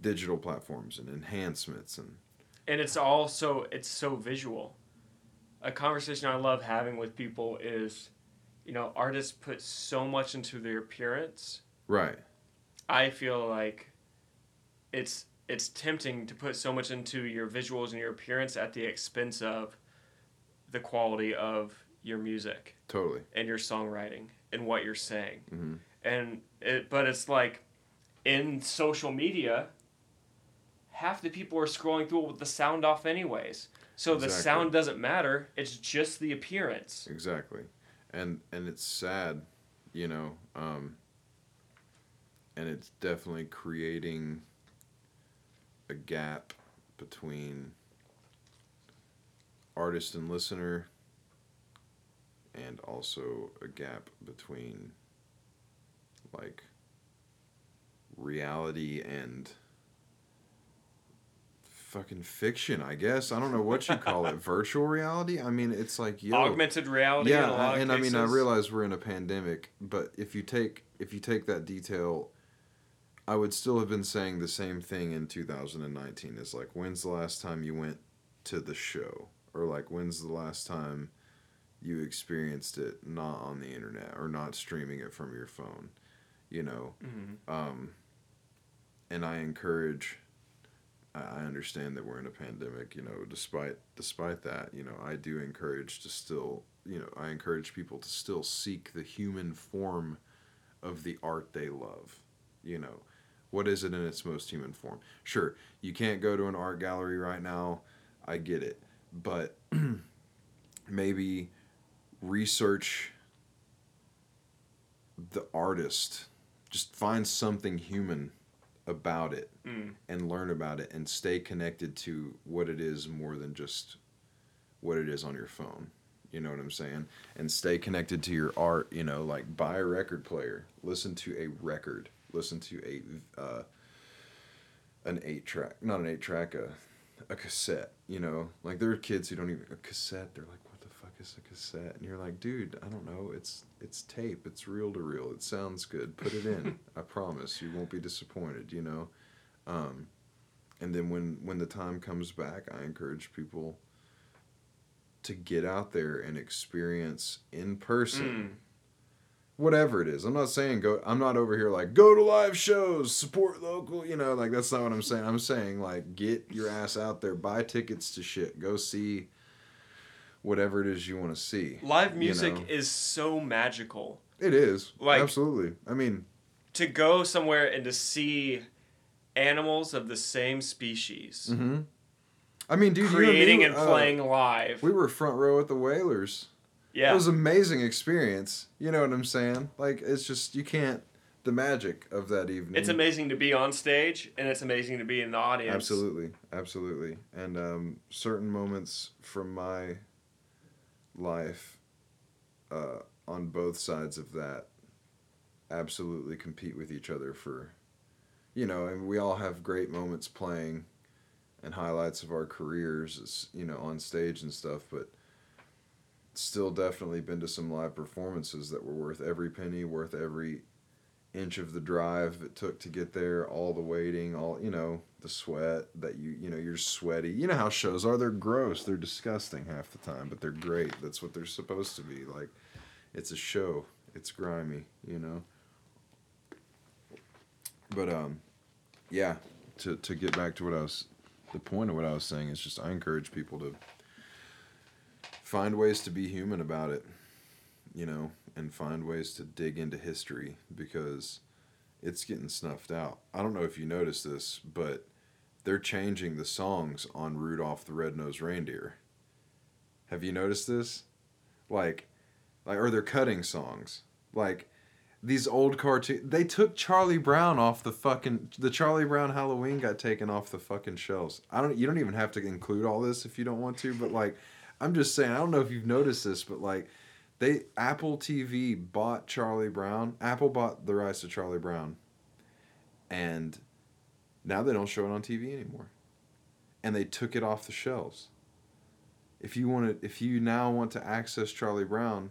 digital platforms and enhancements and and it's all so it's so visual. A conversation i love having with people is you know artists put so much into their appearance. Right. I feel like it's it's tempting to put so much into your visuals and your appearance at the expense of the quality of your music totally. and your songwriting and what you're saying. Hmm and it but it's like in social media half the people are scrolling through it with the sound off anyways. So the sound doesn't matter it's just the appearance. Exactly. And and it's sad you know um and it's definitely creating a gap between artist and listener and also a gap between like reality and fucking fiction i guess. I don't know what you call it. (laughs) Virtual reality? I mean it's like yo. Augmented reality yeah a lot I- of and i mean i realize we're in a pandemic but if you take if you take that detail i would still have been saying the same thing in 2019 it's like when's the last time you went to the show? Or like when's the last time you experienced it not on the internet or not streaming it from your phone you know Mhm. um, and I encourage. I I understand that we're in a pandemic. You know, despite despite that, you know, I do encourage to still. You know, I encourage people to still seek the human form of the art they love. You know, what is it in its most human form? Sure, you can't go to an art gallery right now. I get it, but (clears throat) maybe research the artist just find something human about it Mm. and learn about it and stay connected to what it is more than just what it is on your phone. You know what i'm saying? And stay connected to your art you know like buy a record player. Listen to a record. Listen to a uh, an eight track not an eight track a, a cassette you know? Like there are kids who don't even a cassette they're like what the fuck is a cassette and you're like dude i don't know it's it's tape it's reel to reel it sounds good put it in i promise you won't be disappointed you know um, and then when when the time comes back i encourage people to get out there and experience in person Mm. whatever it is. I'm not saying go. I'm not over here like go to live shows, support local. You know, like that's not what I'm saying. I'm saying like get your ass out there, buy tickets to shit, go see whatever it is you want to see. Live you music know? is so magical. It is Like- absolutely. I mean, To go somewhere and to see animals of the same species hmm I mean, dude, creating you and me, uh, playing live. we were front row at the Wailers. yeah. It was an amazing experience. You know what I'm saying? Like it's just you can't the magic of that evening. it's amazing to be on stage and it's amazing to be in the audience. Absolutely, absolutely, and um, certain moments from my life, uh, on both sides of that, absolutely compete with each other for, you know, and we all have great moments playing, and highlights of our careers, you know, on stage and stuff, but. Still, definitely been to some live performances that were worth every penny, worth every inch of the drive it took to get there, all the waiting, all you know, the sweat that you you know you're sweaty. You know how shows are. They're gross. They're disgusting half the time, but they're great. That's what they're supposed to be. Like, it's a show. It's grimy. You know. But um, yeah. To to get back to what I was, the point of what I was saying is just I encourage people to find ways to be human about it you know, and find ways to dig into history because it's getting snuffed out. I don't know if you noticed this, but they're changing the songs on Rudolph the Red-Nosed Reindeer. Have you noticed this? Like like or they're cutting songs. Like these old cartoon they took Charlie Brown off the fucking the Charlie Brown Halloween got taken off the fucking shelves. I don't you don't even have to include all this if you don't want to, but like I'm just saying, I don't know if you've noticed this, but like they Apple TV bought Charlie Brown. Apple bought the rights to Charlie Brown, and now they don't show it on TV anymore. And they took it off the shelves. If you want to, if you now want to access Charlie Brown,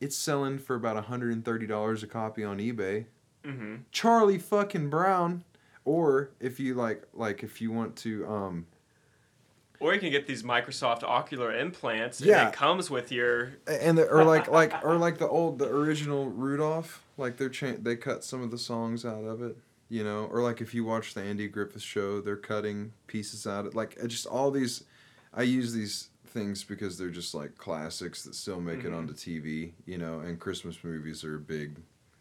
it's selling for about hundred and thirty dollars a copy on eBay. hmm Charlie fucking Brown, or if you like, like if you want to, um, Or you can get these Microsoft Ocular implants, Yeah. and it comes with your. and the, or like like or like the old the original Rudolph, like they're cha- they cut some of the songs out of it, you know, or like if you watch the Andy Griffith show, they're cutting pieces out of like just all these. I use these things because they're just like classics that still make it Mhm. onto TV, you know, and Christmas movies are a big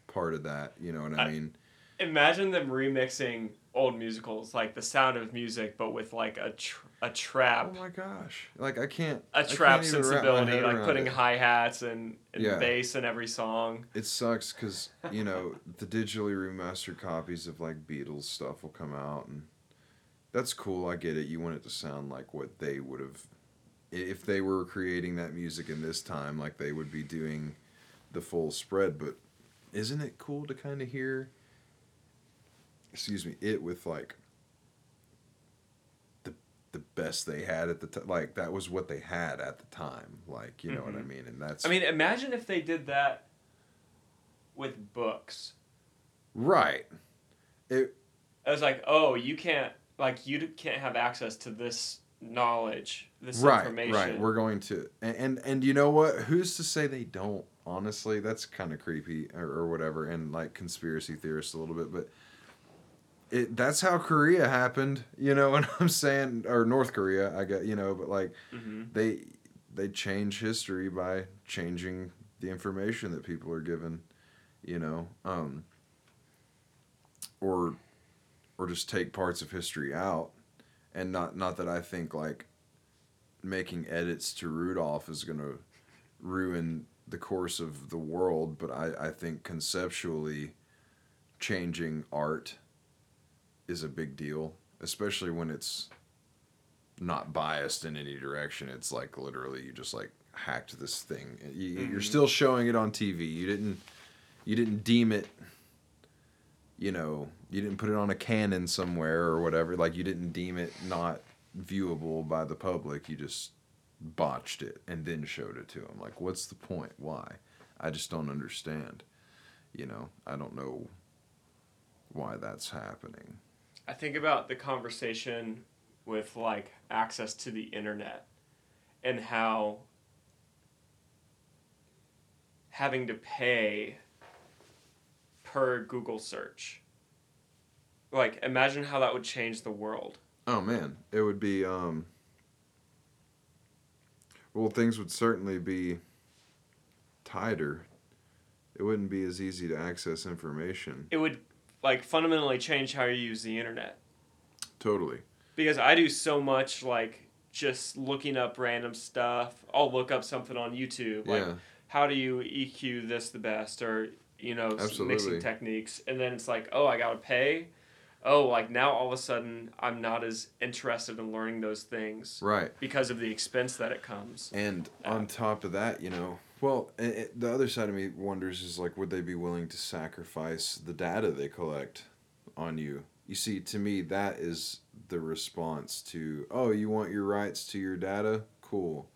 part of that. You know what I I- mean? Imagine them remixing old musicals like The Sound of Music, but with like a tr- a trap, Oh my gosh! Like I can't. a I can't trap my sensibility, like putting hi hats and, and Yeah. bass in every song. It sucks because you know the digitally remastered copies of like Beatles stuff will come out, and that's cool. I get it. You want it to sound like what they would have, if they were creating that music in this time, like they would be doing the full spread. But isn't it cool to kind of hear? Excuse me, it with like the the best they had at the time. Like that was what they had at the time. Like you know what I Mhm. mean? And that's I mean, imagine if they did that with books. right. It It was like, oh, you can't like you can't have access to this knowledge, this right, information. right. We're going to, and, and and you know what? Who's to say they don't? Honestly, that's kind of creepy or, or whatever, and like conspiracy theorists a little bit, but. It, that's how Korea happened, you know (laughs) what I'm saying, or North Korea, I get, you know, but like hmm they they change history by changing the information that people are given you know um or or just take parts of history out. And not not that i think like making edits to rudolph is going to ruin the course of the world but i i think conceptually changing art is a big deal especially when it's not biased in any direction. It's like literally you just like hacked this thing. You, You're Mhm. still showing it on TV. You didn't you didn't deem it. You know, you didn't put it on a cannon somewhere or whatever. Like you didn't deem it not viewable by the public. You just botched it and then showed it to them. Like, what's the point? Why? I just don't understand. You know, I don't know why that's happening. I think about the conversation with like access to the internet and how having to pay per Google search. Like imagine how that would change the world. Oh man, it would be um well things would certainly be tighter. It wouldn't be as easy to access information. It would like fundamentally change how you use the internet. Totally. Because I do so much like just looking up random stuff. I'll look up something on YouTube like yeah. how do you EQ this the best or you know mixing techniques and then it's like oh I gotta pay oh like now all of a sudden I'm not as interested in learning those things Right. because of the expense that it comes And Yeah. on top of that, you know, well, i i the other side of me wonders is like, would they be willing to sacrifice the data they collect on you? You see, to me, that is the response to, oh, you want your rights to your data? Cool.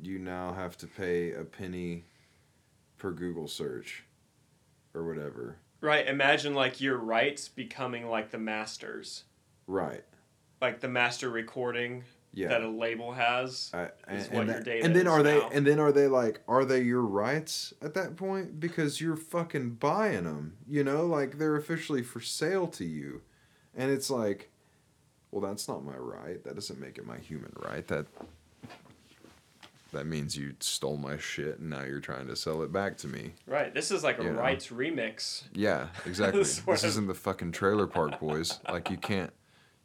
You now have to pay a penny per Google search or whatever. right imagine like your rights becoming like the masters Right. like the master recording Yeah. that a label has I, and, is and what that- your data and then is are they and then are they like are they your rights at that point? Because you're fucking buying them you know? Like they're officially for sale to you. And it's like well that's not my right. That doesn't make it my human right. That that means you stole my shit and now you're trying to sell it back to me. Right. This is like a You know. rights remix. Yeah (laughs) exactly. Sort this isn't the fucking trailer park boys. Like you can't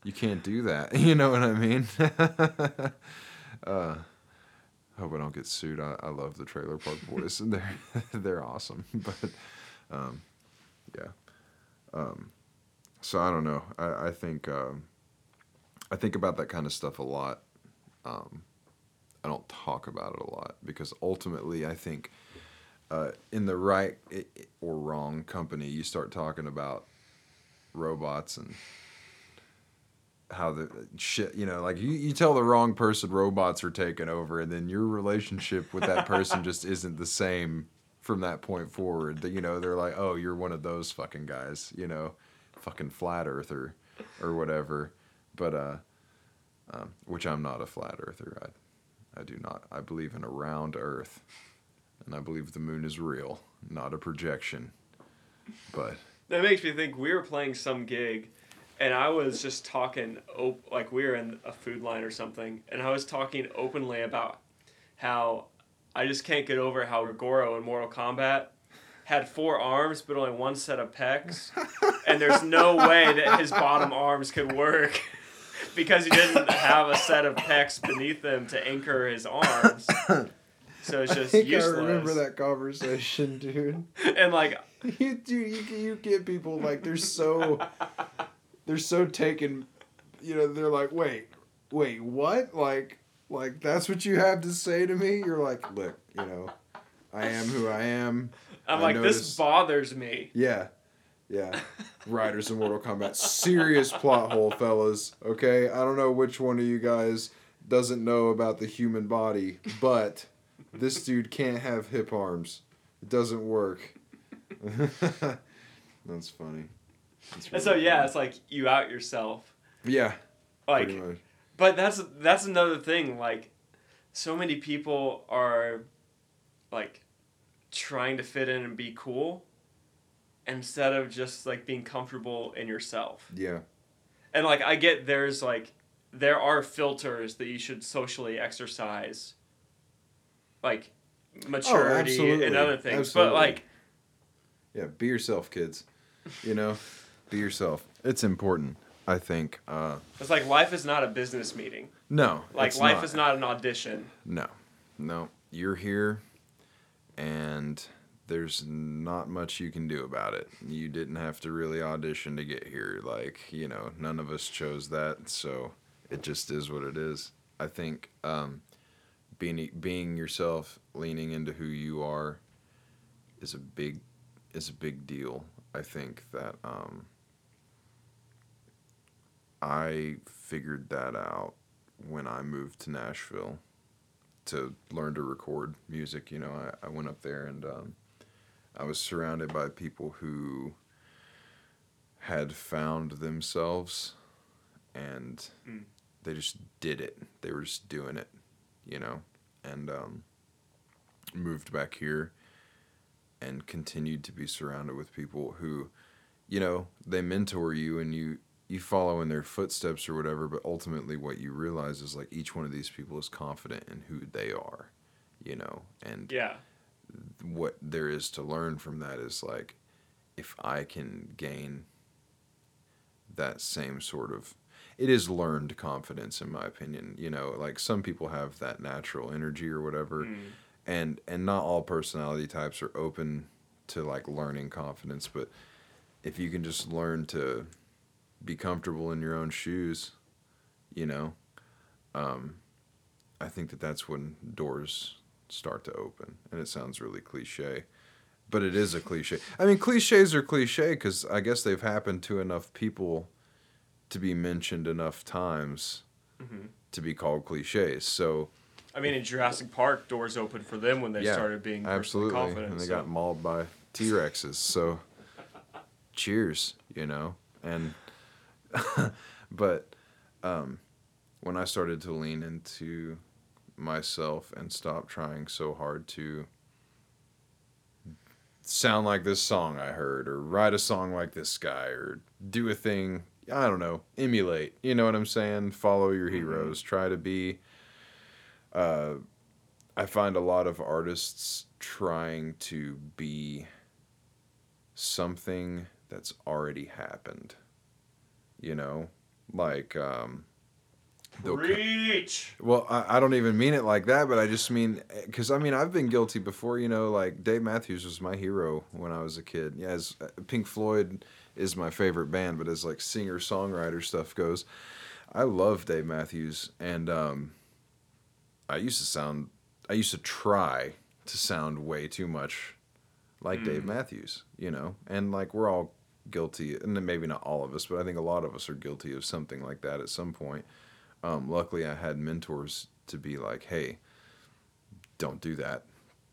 you can't do that. (laughs) You know what i mean? (laughs) Uh hope i don't get sued. I, I love the trailer park boys. (laughs) They're they're awesome. But um yeah. Um so i don't know. I i think um i think about that kind of stuff a lot. Um i don't talk about it a lot because ultimately i think uh, in the right or wrong company, you start talking about robots and how the shit, you know, like you, you tell the wrong person robots are taking over, and then your relationship with that person just isn't the same from that point forward. That you know, they're like, oh, you're one of those fucking guys, you know, fucking flat earther or whatever. But uh, um, which I'm not a flat earther. I, I do not. I believe in a round Earth and I believe the moon is real, not a projection. But That makes me think we were playing some gig, and I was just talking op- like we were in a food line or something, and I was talking openly about how I just can't get over how Goro in Mortal Kombat had four arms but only one set of pecs, (laughs) and there's no way that his bottom arms could work. (laughs) Because he didn't have a set of pecs beneath them to anchor his arms, (coughs) so it's just useless. I remember that conversation, dude. (laughs) And like, You dude, you you get people like they're so they're so taken. You know, they're like, wait, wait, what? Like, like that's what you have to say to me? You're like, look, you know, I am who I am. I'm I like, this bothers me. Yeah. Yeah. Riders in Mortal Kombat. Serious plot hole, fellas. Okay? I don't know which one of you guys doesn't know about the human body, but this dude can't have hip arms. It doesn't work. (laughs) That's funny. That's And so really yeah, it's like you out yourself. Yeah. Like. But that's that's another thing. Like, so many people are, like, trying to fit in and be cool, instead of just like being comfortable in yourself. Yeah. And like, I get there's like, there are filters that you should socially exercise. Like, oh, maturity absolutely. and other things, Absolutely. but like, Yeah, be yourself, kids. You know, (laughs) be yourself. It's important, I think. Uh, it's like life is not a business meeting. no, Like life not. is not an audition. No, no. You're here, and there's not much you can do about it. You didn't have to really audition to get here. Like, you know, none of us chose that, so it just is what it is. I think um, being being yourself, leaning into who you are, is a big is a big deal. I think that um, I figured that out when I moved to Nashville to learn to record music. You know, I, I went up there and um, I was surrounded by people who had found themselves and Mm. they just did it. They were just doing it, you know, and um, moved back here and continued to be surrounded with people who, you know, they mentor you and you you follow in their footsteps or whatever, but ultimately what you realize is like each one of these people is confident in who they are, you know, and Yeah. what there is to learn from that is like if I can gain that same sort of it is learned confidence in my opinion you know like some people have that natural energy or whatever Mm. and and not all personality types are open to like learning confidence but if you can just learn to be comfortable in your own shoes you know um i think that that's when doors start to open and it sounds really cliche but it is a cliche i mean cliches are cliche because i guess they've happened to enough people to be mentioned enough times Mhm. to be called cliches so I mean, in Jurassic Park, doors opened for them when they Yeah, started being Absolutely. confident. And they so- got mauled by T Rexes. So cheers, you know. And (laughs) but um when I started to lean into myself and stop trying so hard to sound like this song I heard or write a song like this guy or do a thing I don't know, emulate. You know what I'm saying? Follow your Mhm. heroes. Try to be uh I find a lot of artists trying to be something that's already happened. You know, like um Preach. well, I, I don't even mean it like that, but I just mean because I mean I've been guilty before. You know, like Dave Matthews was my hero when I was a kid. Yeah, as uh, Pink Floyd is my favorite band, but as like singer songwriter stuff goes, I love Dave Matthews, and um, I used to sound, I used to try to sound way too much like Dave Mm. Matthews. You know, and like we're all guilty, and maybe not all of us, but I think a lot of us are guilty of something like that at some point. Um, luckily, I had mentors to be like, "Hey, don't do that.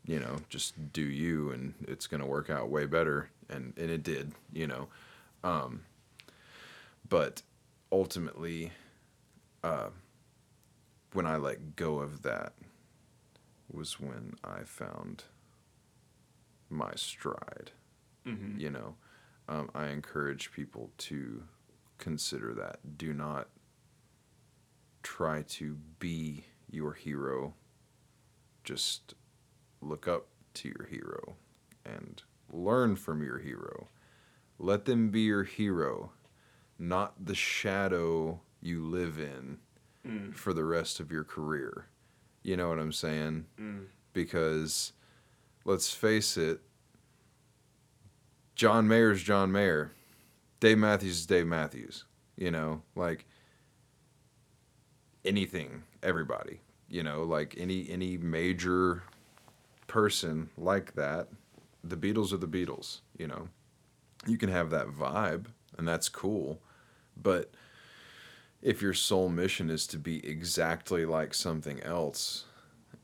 You know, just do you, and it's gonna work out way better." And and it did. You know, um, but ultimately, uh, when I let go of that, was when I found my stride hmm you know um, i encourage people to consider that. Do not try to be your hero. Just look up to your hero and learn from your hero. Let them be your hero not the shadow you live in Mm. for the rest of your career. You know what i'm saying? Mm. because let's face it, John Mayer's John Mayer. Dave Matthews is Dave Matthews. You know, like anything, everybody. You know, like any any major person like that, the Beatles are the Beatles, you know. You can have that vibe and that's cool, but if your sole mission is to be exactly like something else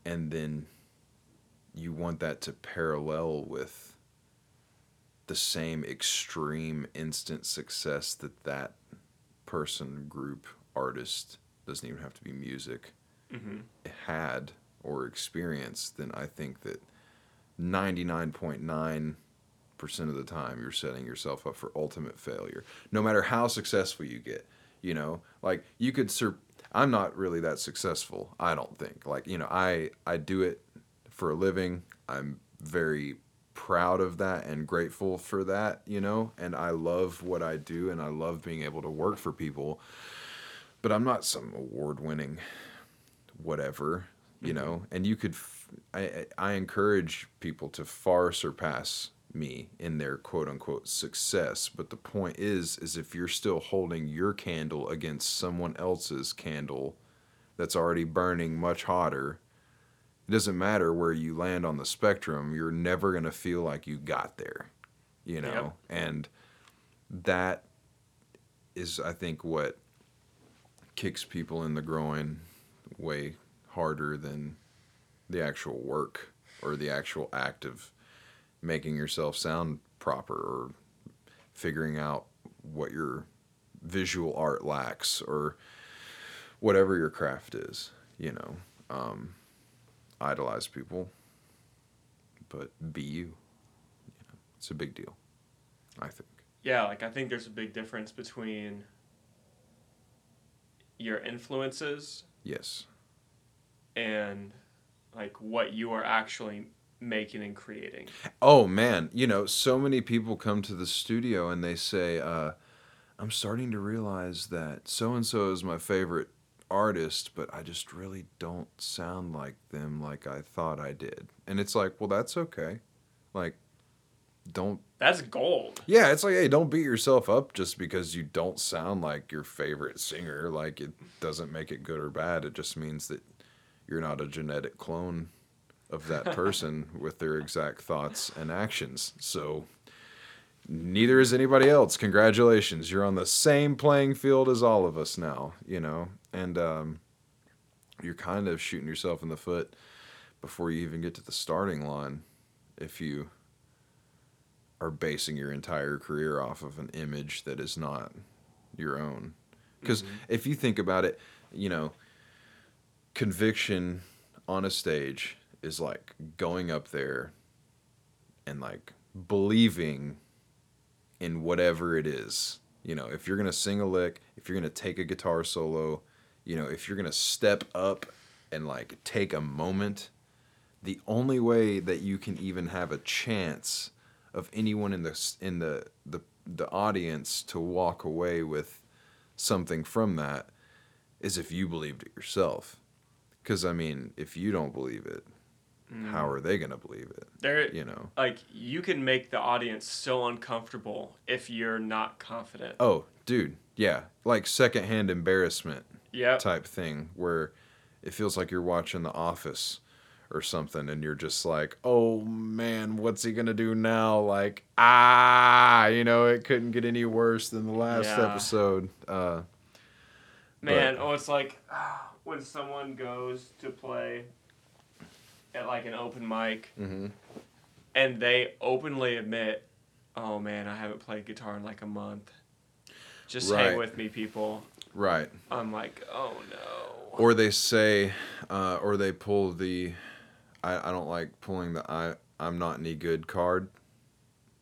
and then you want that to parallel with the same extreme instant success that that person group artist doesn't even have to be music, hmm had or experienced, then I think that 99.9% of the time you're setting yourself up for ultimate failure. No matter how successful you get, you know, like you could sur- I'm not really that successful, I don't think. Like, you know, I I do it for a living. I'm very proud of that and grateful for that, you know, and I love what I do and I love being able to work for people. But I'm not some award-winning whatever, you mm-hmm. know, and you could f- I I I encourage people to far surpass me in their quote unquote success, but the point is is if you're still holding your candle against someone else's candle that's already burning much hotter, it doesn't matter where you land on the spectrum, you're never going to feel like you got there, you know? And that is I think what kicks people in the groin way harder than the actual work or the actual act of making yourself sound proper or figuring out what your visual art lacks or whatever your craft is you know um, idolize people but be you. you know, it's a big deal i think Yeah, like I think there's a big difference between your influences yes and like what you are actually making and creating. Oh man, you know, so many people come to the studio and they say, uh, "I'm starting to realize that so and so is my favorite artist, but I just really don't sound like them like I thought I did." And it's like, well, that's okay. Like, don't. That's gold. Yeah, it's like, hey, don't beat yourself up just because you don't sound like your favorite singer. Like, it doesn't make it good or bad. It just means that you're not a genetic clone of that (laughs) person with their exact thoughts and actions. So neither is anybody else. Congratulations. You're on the same playing field as all of us now, you know. And um, you're kind of shooting yourself in the foot before you even get to the starting line if you are basing your entire career off of an image that is not your own. Because if you think about it, you know, conviction on a stage is like going up there and like believing in whatever it is. You know, if you're going to sing a lick, if you're going to take a guitar solo, you know, if you're going to step up and like take a moment, the only way that you can even have a chance of anyone in the in the the the audience to walk away with something from that is if you believed it yourself. Cuz I mean, if you don't believe it, mm-hmm. how are they going to believe it? There You know. like you can make the audience so uncomfortable if you're not confident. Oh, dude. Yeah. Like secondhand embarrassment Yep. type thing where it feels like you're watching The Office or something and you're just like, oh man, what's he gonna do now? Like, ah, you know, it couldn't get any worse than the last Yeah. episode. Uh, Man, oh, it's like (sighs) when someone goes to play at like an open mic mhm. and they openly admit, "Oh man, I haven't played guitar in like a month. Just Right. hang with me, people." Right. I'm like, "Oh no." Or they say, uh, or they pull the, I, I don't like pulling the I, I'm not any good card,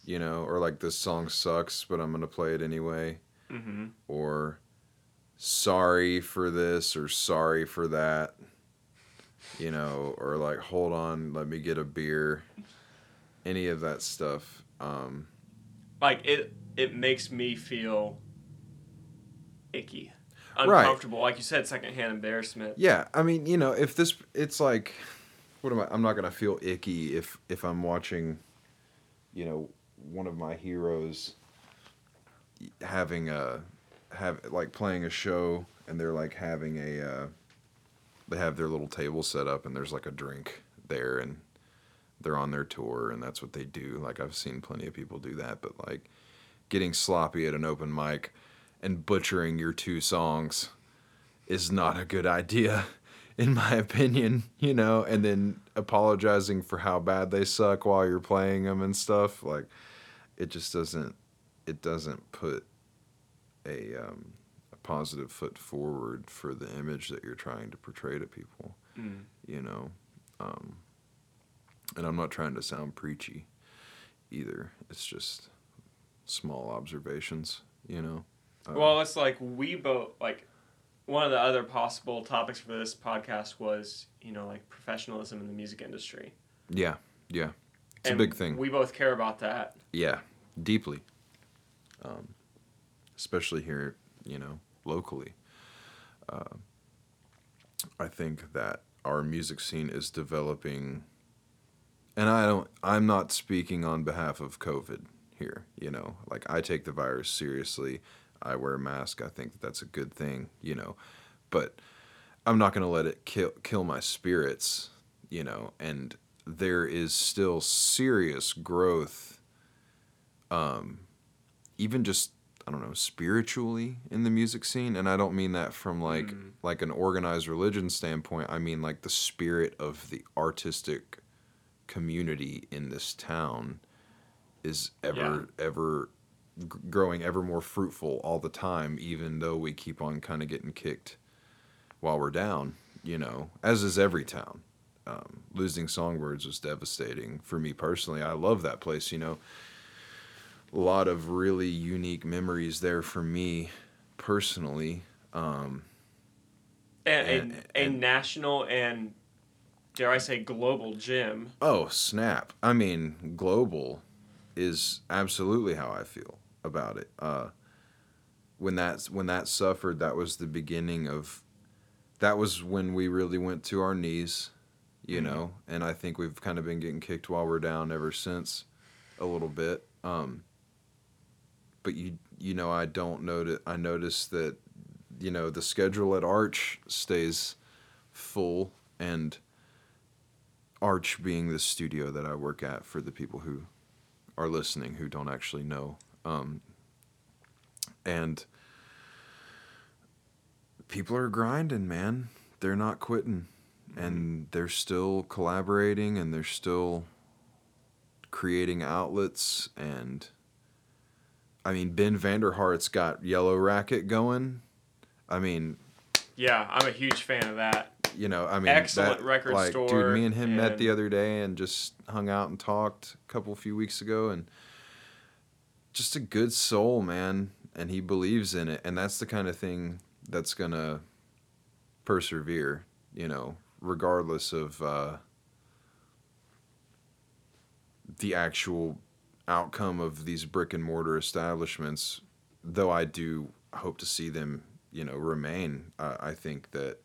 you know, or like this song sucks, but I'm gonna play it anyway. hmm or sorry for this or sorry for that you know or like hold on let me get a beer any of that stuff um Like it, it makes me feel icky, Right. uncomfortable. Like you said, secondhand embarrassment. yeah i mean you know if this it's like what am i i'm not gonna feel icky if if i'm watching you know one of my heroes having a have like playing a show and they're like having a uh they have their little table set up and there's like a drink there and they're on their tour and that's what they do like i've seen plenty of people do that but like getting sloppy at an open mic and butchering your two songs is not a good idea (laughs) in my opinion you know and then apologizing for how bad they suck while you're playing them and stuff like it just doesn't it doesn't put a um, a positive foot forward for the image that you're trying to portray to people. Mm. You know, um, and I'm not trying to sound preachy either. It's just small observations. You know. Uh, Well, it's like we both like one of the other possible topics for this podcast was you know like professionalism in the music industry. yeah, yeah, it's And a big thing. We both care about that. Yeah, deeply. Um, especially here, you know, locally. Uh, I think that our music scene is developing, and I don't. I'm not speaking on behalf of COVID here. You know, like I take the virus seriously. I wear a mask. I think that that's a good thing. You know, but I'm not going to let it kill kill my spirits. You know, and there is still serious growth um, even just I don't know spiritually in the music scene, and I don't mean that from like Mm. like an organized religion standpoint. I mean like the spirit of the artistic community in this town is ever ever g- growing ever more fruitful all the time, even though we keep on kind of getting kicked while we're down. You know, as is every town. Um, losing Songbirds was devastating for me personally. I love that place. You know, a lot of really unique memories there for me personally. Um, And, And- and, a and- national and dare I say global gym. oh snap! I mean, global is absolutely how I feel about it. Uh, when that when that suffered, that was the beginning of. That was when we really went to our knees, you Mhm. know, and I think we've kind of been getting kicked while we're down ever since, a little bit. Um, but you you know I don't notice. I notice that, you know, the schedule at Arch stays full and Arch being the studio that I work at for the people who are listening who don't actually know. Um, and people are grinding, man. They're not quitting. And they're still collaborating and they're still creating outlets. And I mean, Ben VanderHart's got Yellow Racket going. I mean, Yeah, I'm a huge fan of that. you know, I mean, Excellent that, record like, store Dude, me and him met the other day and just hung out and talked a couple few weeks ago, and just a good soul, man. And he believes in it, and that's the kind of thing that's gonna persevere, you know, regardless of uh, the actual outcome of these brick and mortar establishments. Though I do hope to see them, you know, remain. Uh, I think that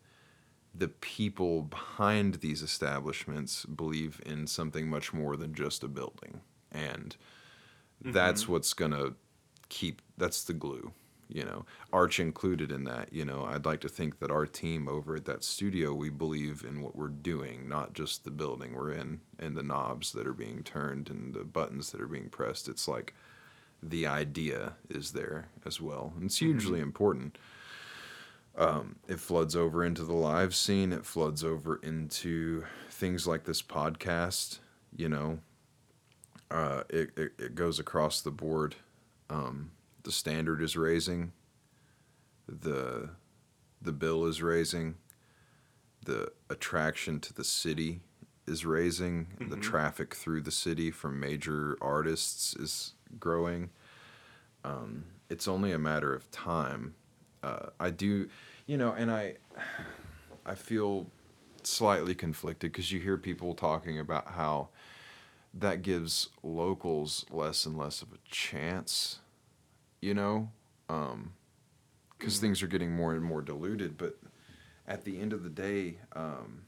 the people behind these establishments believe in something much more than just a building, and that's what's gonna keep. That's the glue. You know, Arch included in that. You know, I'd like to think that our team over at that studio, we believe in what we're doing, not just the building we're in and the knobs that are being turned and the buttons that are being pressed. It's like the idea is there as well. And it's hugely important. Um, it floods over into the live scene. It floods over into things like this podcast. You know, uh, it, it it goes across the board. Um, the standard is raising. The the bill is raising. The attraction to the city is raising. and The traffic through the city from major artists is growing. Um, it's only a matter of time. Uh, I do, you know, and I, I feel slightly conflicted because you hear people talking about how that gives locals less and less of a chance, you know, because things are getting more and more diluted. But at the end of the day, um,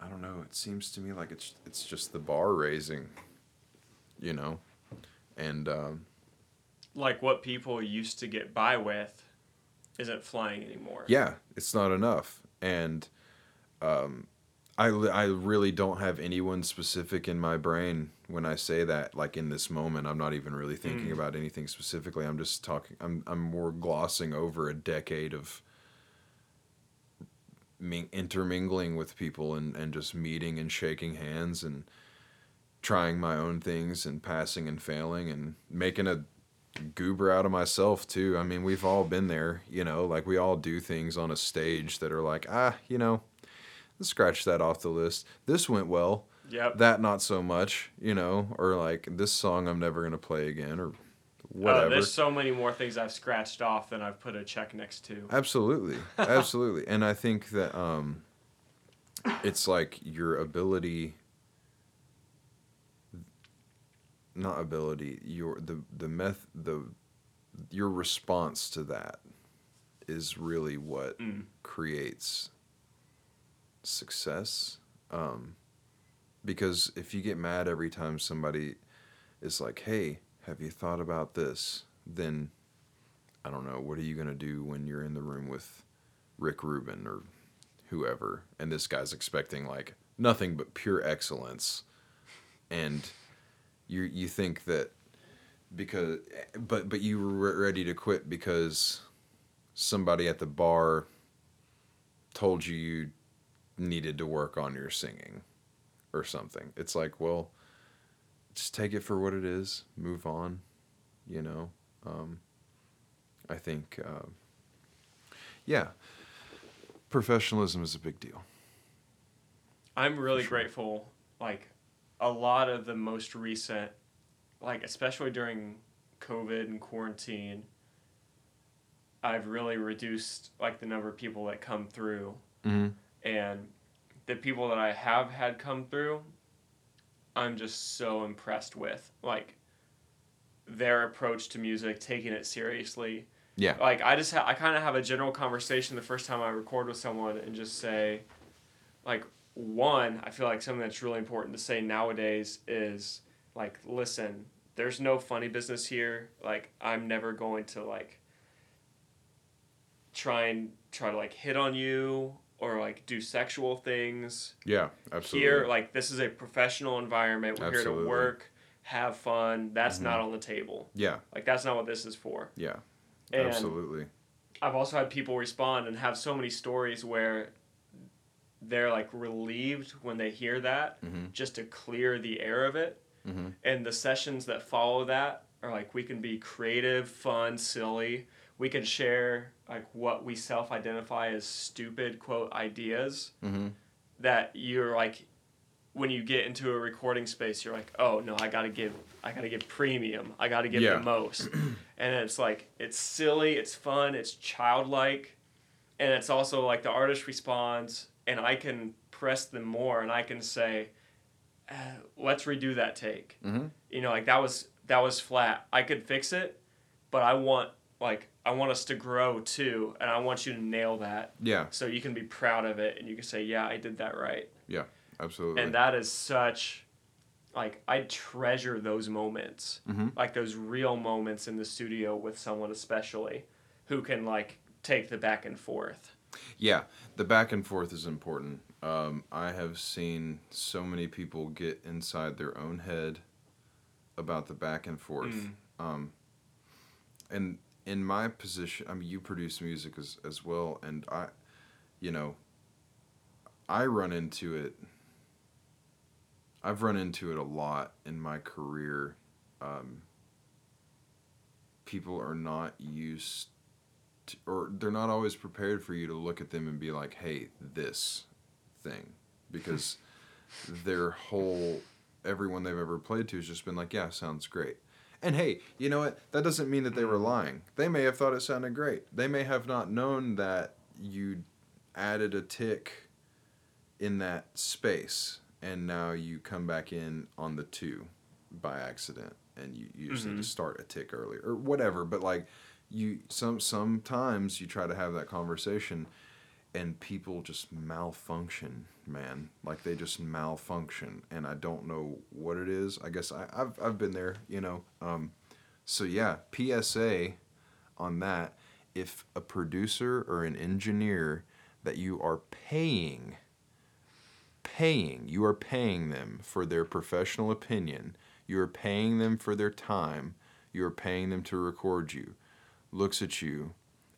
I don't know. It seems to me like it's it's just the bar raising, you know, and um, Like what people used to get by with isn't flying anymore. yeah, it's not enough. And um, I I really don't have anyone specific in my brain when I say that. Like in this moment, I'm not even really thinking Mm. about anything specifically. I'm just talking. I'm I'm more glossing over a decade of ming- intermingling with people and and just meeting and shaking hands and trying my own things and passing and failing and making a goober out of myself too. I mean, we've all been there, you know, like we all do things on a stage that are like, ah, you know, let's scratch that off the list. This went well. Yep. That not so much, you know, or like this song I'm never gonna play again, or whatever. there's so many more things I've scratched off than I've put a check next to. Absolutely, (laughs) absolutely, and I think that um, it's like your ability, not ability, your the the meth the your response to that is really what Mm. creates success. Um, because if you get mad every time somebody is like, "Hey, have you thought about this?" then I don't know, what are you going to do when you're in the room with Rick Rubin or whoever and this guy's expecting like nothing but pure excellence and you you think that because but but you were ready to quit because somebody at the bar told you you needed to work on your singing or something. It's like, well, just take it for what it is, move on, you know. Um, I think, uh, yeah, professionalism is a big deal. I'm really sure. grateful. Like a lot of the most recent, like especially during COVID and quarantine, I've really reduced like the number of people that come through, Mm-hmm. And the people that I have had come through, I'm just so impressed with like their approach to music, taking it seriously. Yeah. Like I just ha- I kind of have a general conversation the first time I record with someone and just say, like one, I feel like something that's really important to say nowadays is like, listen, there's no funny business here. Like I'm never going to like try and try to like hit on you or like do sexual things Yeah, absolutely. here like this is a professional environment we're here to work have fun that's Mhm. not on the table yeah, like that's not what this is for yeah, and absolutely. i've also had people respond and have so many stories where they're like relieved when they hear that Mm-hmm. just to clear the air of it Mm-hmm. and the sessions that follow that are like we can be creative fun silly we can share like what we self-identify as stupid quote ideas Mm-hmm. that you're like when you get into a recording space you're like oh no i gotta give i gotta give premium i gotta give Yeah. the most (clears throat) and it's like it's silly it's fun it's childlike and it's also like the artist responds and i can press them more and i can say uh, let's redo that take Mm-hmm. you know like that was that was flat i could fix it but i want like i want us to grow too and i want you to nail that Yeah, so you can be proud of it and you can say yeah i did that right Yeah, absolutely. and that is such like i treasure those moments mm-hmm. like those real moments in the studio with someone especially who can like take the back and forth Yeah, the back and forth is important. Um, I have seen so many people get inside their own head about the back and forth. Mm. Um, and in my position, I mean, you produce music as, as well, and I, you know, I run into it. I've run into it a lot in my career. Um, people are not used to, or they're not always prepared for you to look at them and be like, hey, this thing. Because (laughs) their whole, everyone they've ever played to has just been like, yeah, sounds great. And hey, you know what? That doesn't mean that they were lying. They may have thought it sounded great. They may have not known that you added a tick in that space and now you come back in on the two by accident and you, you just need Mhm. to start a tick earlier or whatever but like you some sometimes you try to have that conversation and people just malfunction man. Like they just malfunction and i don't know what it is. I guess I, i've, I've been there you know um, so yeah psa on that. If a producer or an engineer that you are paying paying you are paying them for their professional opinion you are paying them for their time you are paying them to record you looks at you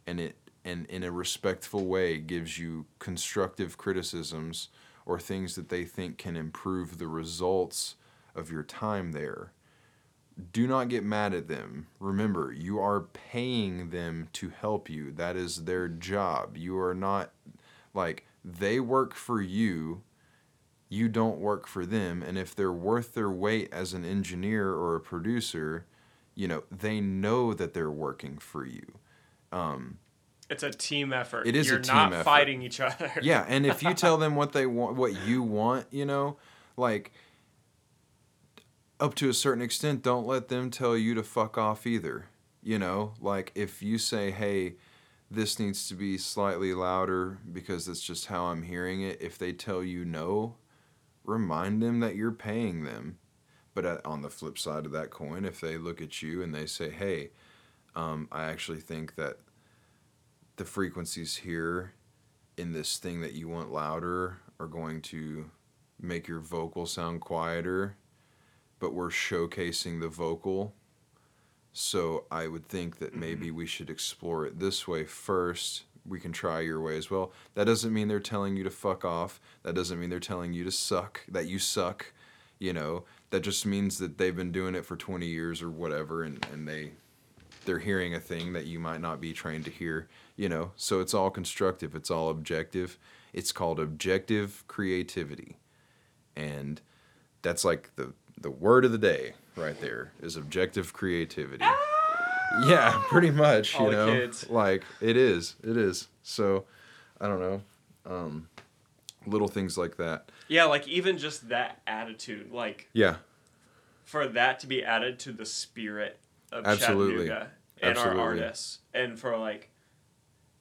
and it and in a respectful way gives you constructive criticisms or things that they think can improve the results of your time there do not get mad at them. Remember, you are paying them to help you. That is their job. You are not like they work for you. You don't work for them. And if they're worth their weight as an engineer or a producer, you know, they know that they're working for you. Um, It's a team effort. It is You're team not effort. fighting each other. (laughs) yeah, and if you tell (laughs) them what they want, what you want, you know, like up to a certain extent, don't let them tell you to fuck off either. You know, like if you say, "Hey, this needs to be slightly louder because that's just how I'm hearing it." If they tell you no, remind them that you're paying them. But on the flip side of that coin, if they look at you and they say, "Hey, um, I actually think that the frequencies here in this thing that you want louder are going to make your vocal sound quieter, but we're showcasing the vocal. So I would think that mm-hmm. maybe we should explore it this way first. We can try your way as well. That doesn't mean they're telling you to fuck off. That doesn't mean they're telling you to suck, that you suck. You know, that just means that they've been doing it for 20 years or whatever and, and they they're hearing a thing that you might not be trained to hear, you know. So it's all constructive, it's all objective. It's called objective creativity. And that's like the the word of the day right there is objective creativity. Yeah, pretty much, you know. kids. Like it is. It is. So, I don't know. Um little things like that. Yeah, like even just that attitude, like Yeah. for that to be added to the spirit of Absolutely. Chattanooga and Absolutely. our artists, and for like,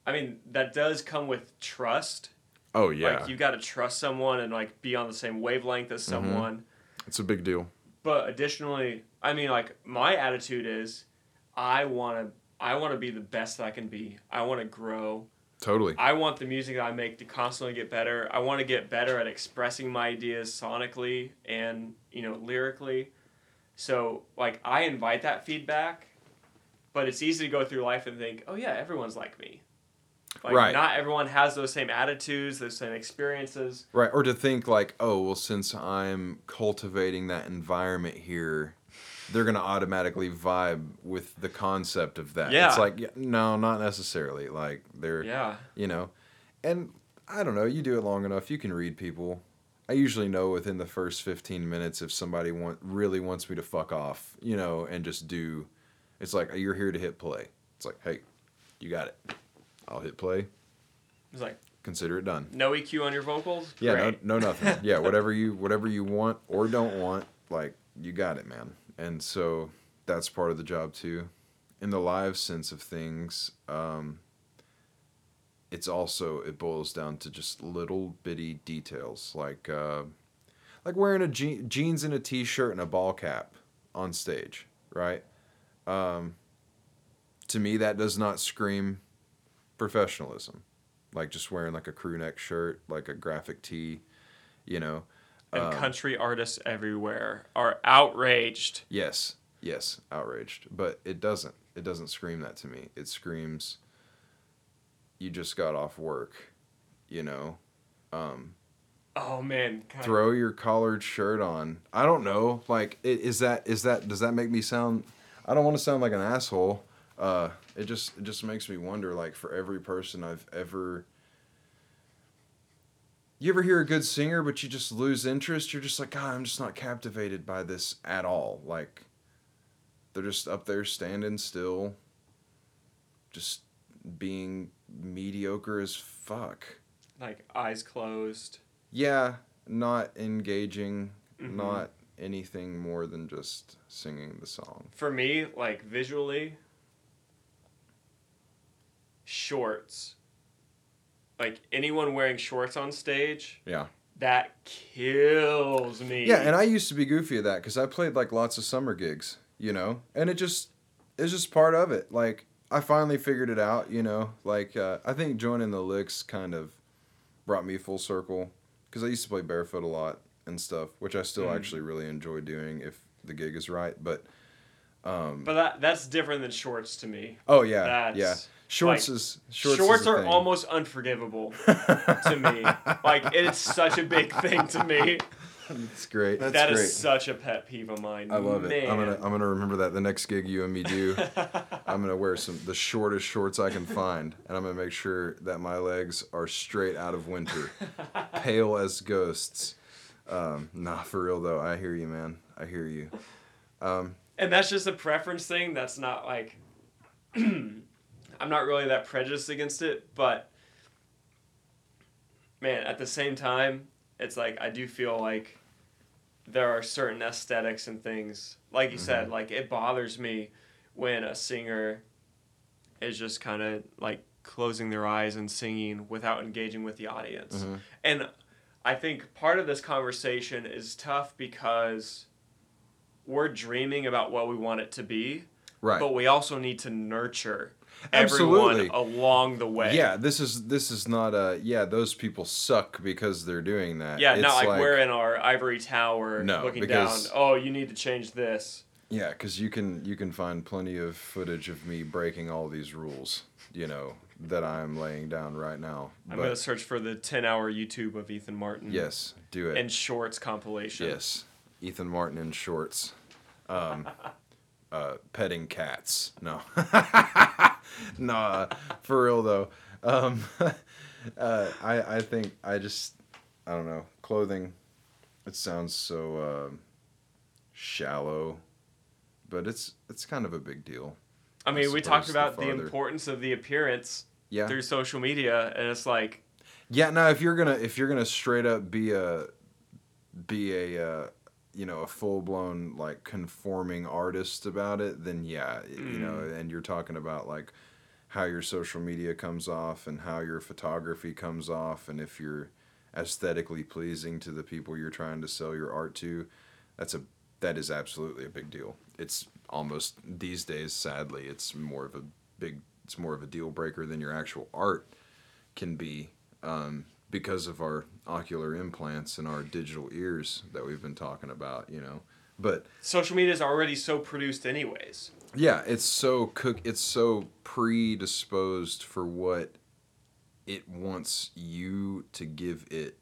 I mean, that does come with trust. Oh yeah. Mm-hmm. Like you got to trust someone and like be on the same wavelength as someone. it's a big deal. But additionally, I mean, like my attitude is, I want to, I want to be the best that I can be. I want to grow. Totally. I want the music that I make to constantly get better. I want to get better at expressing my ideas sonically and, you know, lyrically. So, like, I invite that feedback, but it's easy to go through life and think, oh, yeah, everyone's like me. Like, Right. not everyone has those same attitudes, those same experiences. Right, or to think like, oh, well, since I'm cultivating that environment here, they're gonna automatically vibe with the concept of that. Yeah. It's like, yeah, no, not necessarily. Like they're, Yeah. you know, and I don't know. You do it long enough, you can read people. I usually know within the first fifteen minutes if somebody want really wants me to fuck off, you know, and just do. It's like you're here to hit play. It's like, hey, you got it. I'll hit play. It's like, Consider it done. no EQ on your vocals? Yeah, Great. no, no, nothing. (laughs) Yeah, whatever you whatever you want or don't want, like you got it, man. And so that's part of the job too. In the live sense of things, um, it's also it boils down to just little bitty details like uh, like wearing a je- jeans and a t-shirt and a ball cap on stage, right? Um, to me, that does not scream professionalism. Like just wearing like a crew neck shirt, like a graphic tee, you know. And Um, country artists everywhere are outraged. Yes, yes, outraged. But it doesn't. It doesn't scream that to me. It screams you just got off work, you know. Um, Oh, man. God. throw your collared shirt on. I don't know. Like is that is that does that make me sound I don't want to sound like an asshole. Uh it just it just makes me wonder like for every person I've ever You ever hear a good singer but you just lose interest? You're just like, God, I'm just not captivated by this at all. Like they're just up there standing still just being mediocre as fuck. Like, eyes closed. Yeah, not engaging, Mhm. not anything more than just singing the song. For me, like, visually, shorts. Like, anyone wearing shorts on stage, Yeah. that kills me. Yeah, and I used to be goofy at that because I played like lots of summer gigs, you know, and it just it's just part of it. Like I finally figured it out, you know. Like uh, I think joining the licks kind of brought me full circle because I used to play barefoot a lot and stuff, which I still Mm. actually really enjoy doing if the gig is right. But um, But that that's different than shorts to me. oh yeah, That's, yeah, shorts like, is shorts. Shorts, is are thing. almost unforgivable (laughs) to me. Like it's such a big thing to me. That's great. That is That's great. such a pet peeve of mine. I love it. I'm gonna I'm gonna remember that the next gig you and me do. (laughs) I'm gonna wear some the shortest shorts I can find, and I'm gonna make sure that my legs are straight out of winter, (laughs) pale as ghosts. Um, nah, for real though. I hear you, man. I hear you. Um, And that's just a preference thing. That's not like (clears throat) I'm not really that prejudiced against it, but man, at the same time, it's like I do feel like there are certain aesthetics and things. Like you said, like it bothers me when a singer is just kind of like closing their eyes and singing without engaging with the audience. Mhm. And I think part of this conversation is tough because we're dreaming about what we want it to be, right. but we also need to nurture Absolutely. everyone along the way. Yeah, this is this is not a yeah. Those people suck because they're doing that. Yeah, It's not like, we're in our ivory tower No, looking because- down. Oh, you need to change this. Yeah, because you can you can find plenty of footage of me breaking all these rules. You know that I'm laying down right now. I'm But gonna search for the 10 hour YouTube of Ethen Martin. yes, do it. And shorts compilation. yes, Ethen Martin in shorts, um, (laughs) uh, petting cats. No, (laughs) nah, for real though. Um, (laughs) uh, I I think I just I don't know clothing. It sounds so um shallow, but it's it's kind of a big deal. I mean, I we talked suppose the about the, importance of the appearance Yeah. through social media, and it's like, Yeah, now if you're gonna if you're gonna straight up be a be a uh, you know a full blown like conforming artist about it, then yeah, you know, and you're talking about like how your social media comes off and how your photography comes off, and if you're aesthetically pleasing to the people you're trying to sell your art to, that's a that is absolutely a big deal. It's almost these days, sadly, it's more of a big, it's more of a deal breaker than your actual art can be um, because of our ocular implants and our digital ears that we've been talking about, you know. But social media is already so produced, anyways. yeah, it's so cook. It's so predisposed for what it wants you to give it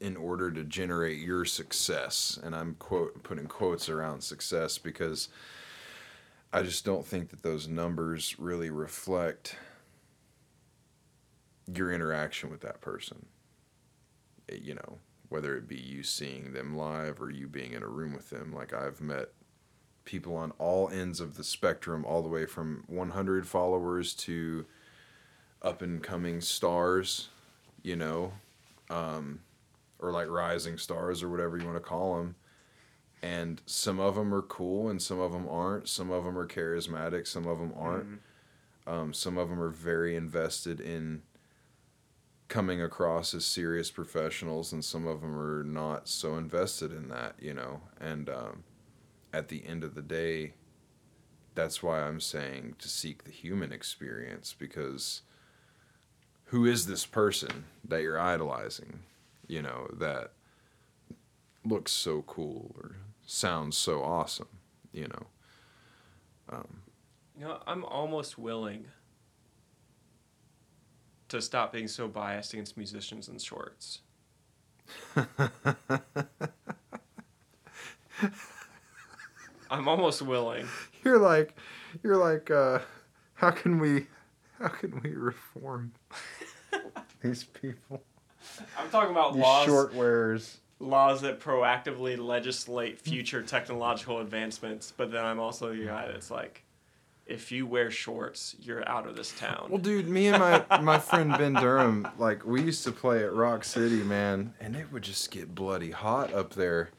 in order to generate your success. And I'm quote putting quotes around success because I just don't think that those numbers really reflect your interaction with that person. It- you know, whether it be you seeing them live or you being in a room with them. Like I've met people on all ends of the spectrum, all the way from 100 followers to up and coming stars, you know, um, or like rising stars or whatever you want to call them. And some of them are cool and some of them aren't. Some of them are charismatic, some of them aren't. Um, some of them are very invested in coming across as serious professionals, and some of them are not so invested in that, you know. And um, at the end of the day, that's why I'm saying to seek the human experience because who is this person that you're idolizing, you know, that looks so cool or sounds so awesome, you know? Um, You know, I'm almost willing to stop being so biased against musicians in shorts. I'm almost willing. (laughs) you're like, you're like, uh, how can we, how can we reform (laughs) these people? (laughs) I'm talking about These laws short wearers. laws that proactively legislate future technological advancements, but then I'm also the guy that's like, if you wear shorts, you're out of this town. Well, dude, me and my my friend Ben Durham, like we used to play at Rock City, man, and it would just get bloody hot up there.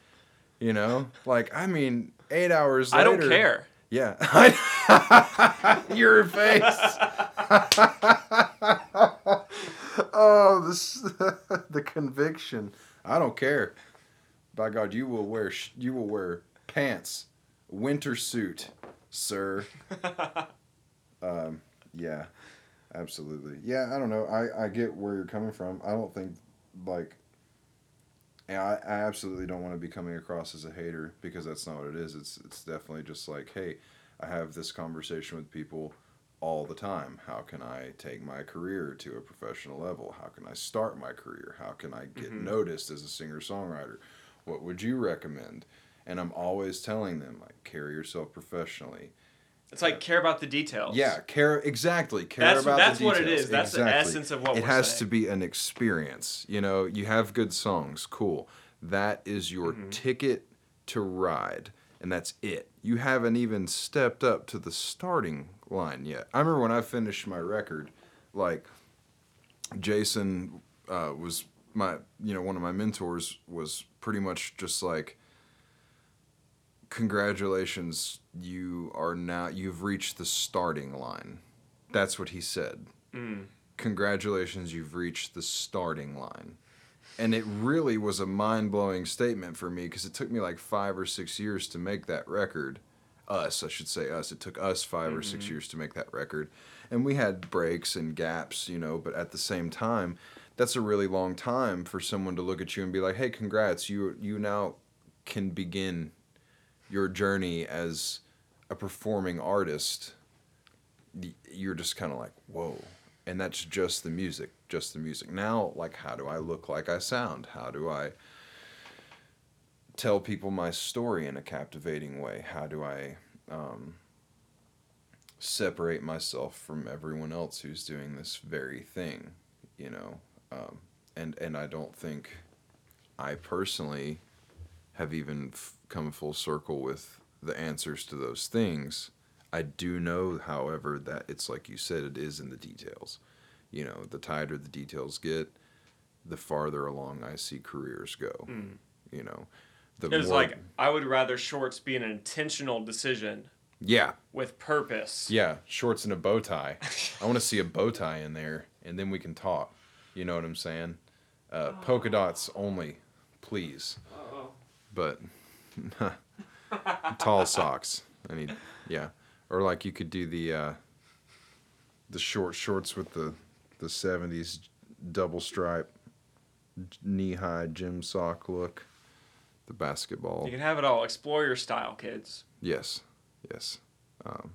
You know, like I mean, eight hours. I don't care. Yeah, (laughs) your face. (laughs) oh, this the conviction. I don't care. By God, you will wear sh- you will wear pants, winter suit, sir. (laughs) Um, yeah, absolutely. Yeah, I don't know. I, I get where you're coming from. I don't think, like, yeah, I, I absolutely don't want to be coming across as a hater because that's not what it is. It's it's definitely just like, hey, I have this conversation with people all the time. How can I take my career to a professional level? How can I start my career? How can I get Mhm. noticed as a singer songwriter? What would you recommend? And I'm always telling them like carry yourself professionally. It's like care about the details. Yeah, care exactly. Care That's about that's the what it details. is. That's the essence of what it has saying. to be an experience. You know, you have good songs, cool. That is your Mhm. ticket to ride, and that's it. You haven't even stepped up to the starting line yet. I remember when I finished my record, like Jason uh, was my, you know, one of my mentors was pretty much just like, congratulations, you are now you've reached the starting line. That's what he said Mm. congratulations, you've reached the starting line. And it really was a mind blowing statement for me because it took me like five or six years to make that record. Us, I should say us. It took us 5 or six Mhm. years to make that record. And we had breaks and gaps, you know, but at the same time, that's a really long time for someone to look at you and be like, hey, congrats, you, you now can begin your journey as a performing artist. You're just kind of like, whoa and that's just the music just the music now like how do i look like i sound how do i tell people my story in a captivating way how do i um, separate myself from everyone else who's doing this very thing you know um, and and i don't think i personally have even f- come full circle with the answers to those things I do know, however, that it's like you said, it is in the details. You know, the tighter the details get, the farther along I see careers go. Mm. You know, the It's more- like I would rather shorts be an intentional decision yeah, with purpose. yeah, shorts and a bow tie. (laughs) I want to see a bow tie in there, and then we can talk. You know what I'm saying? Uh, polka dots only, please. Uh-oh. But (laughs) tall socks. I need, yeah, or like you could do the uh, the short shorts with the the '70s double stripe knee high gym sock look. The basketball. You can have it all. Explore your style, kids. Yes, yes. Um,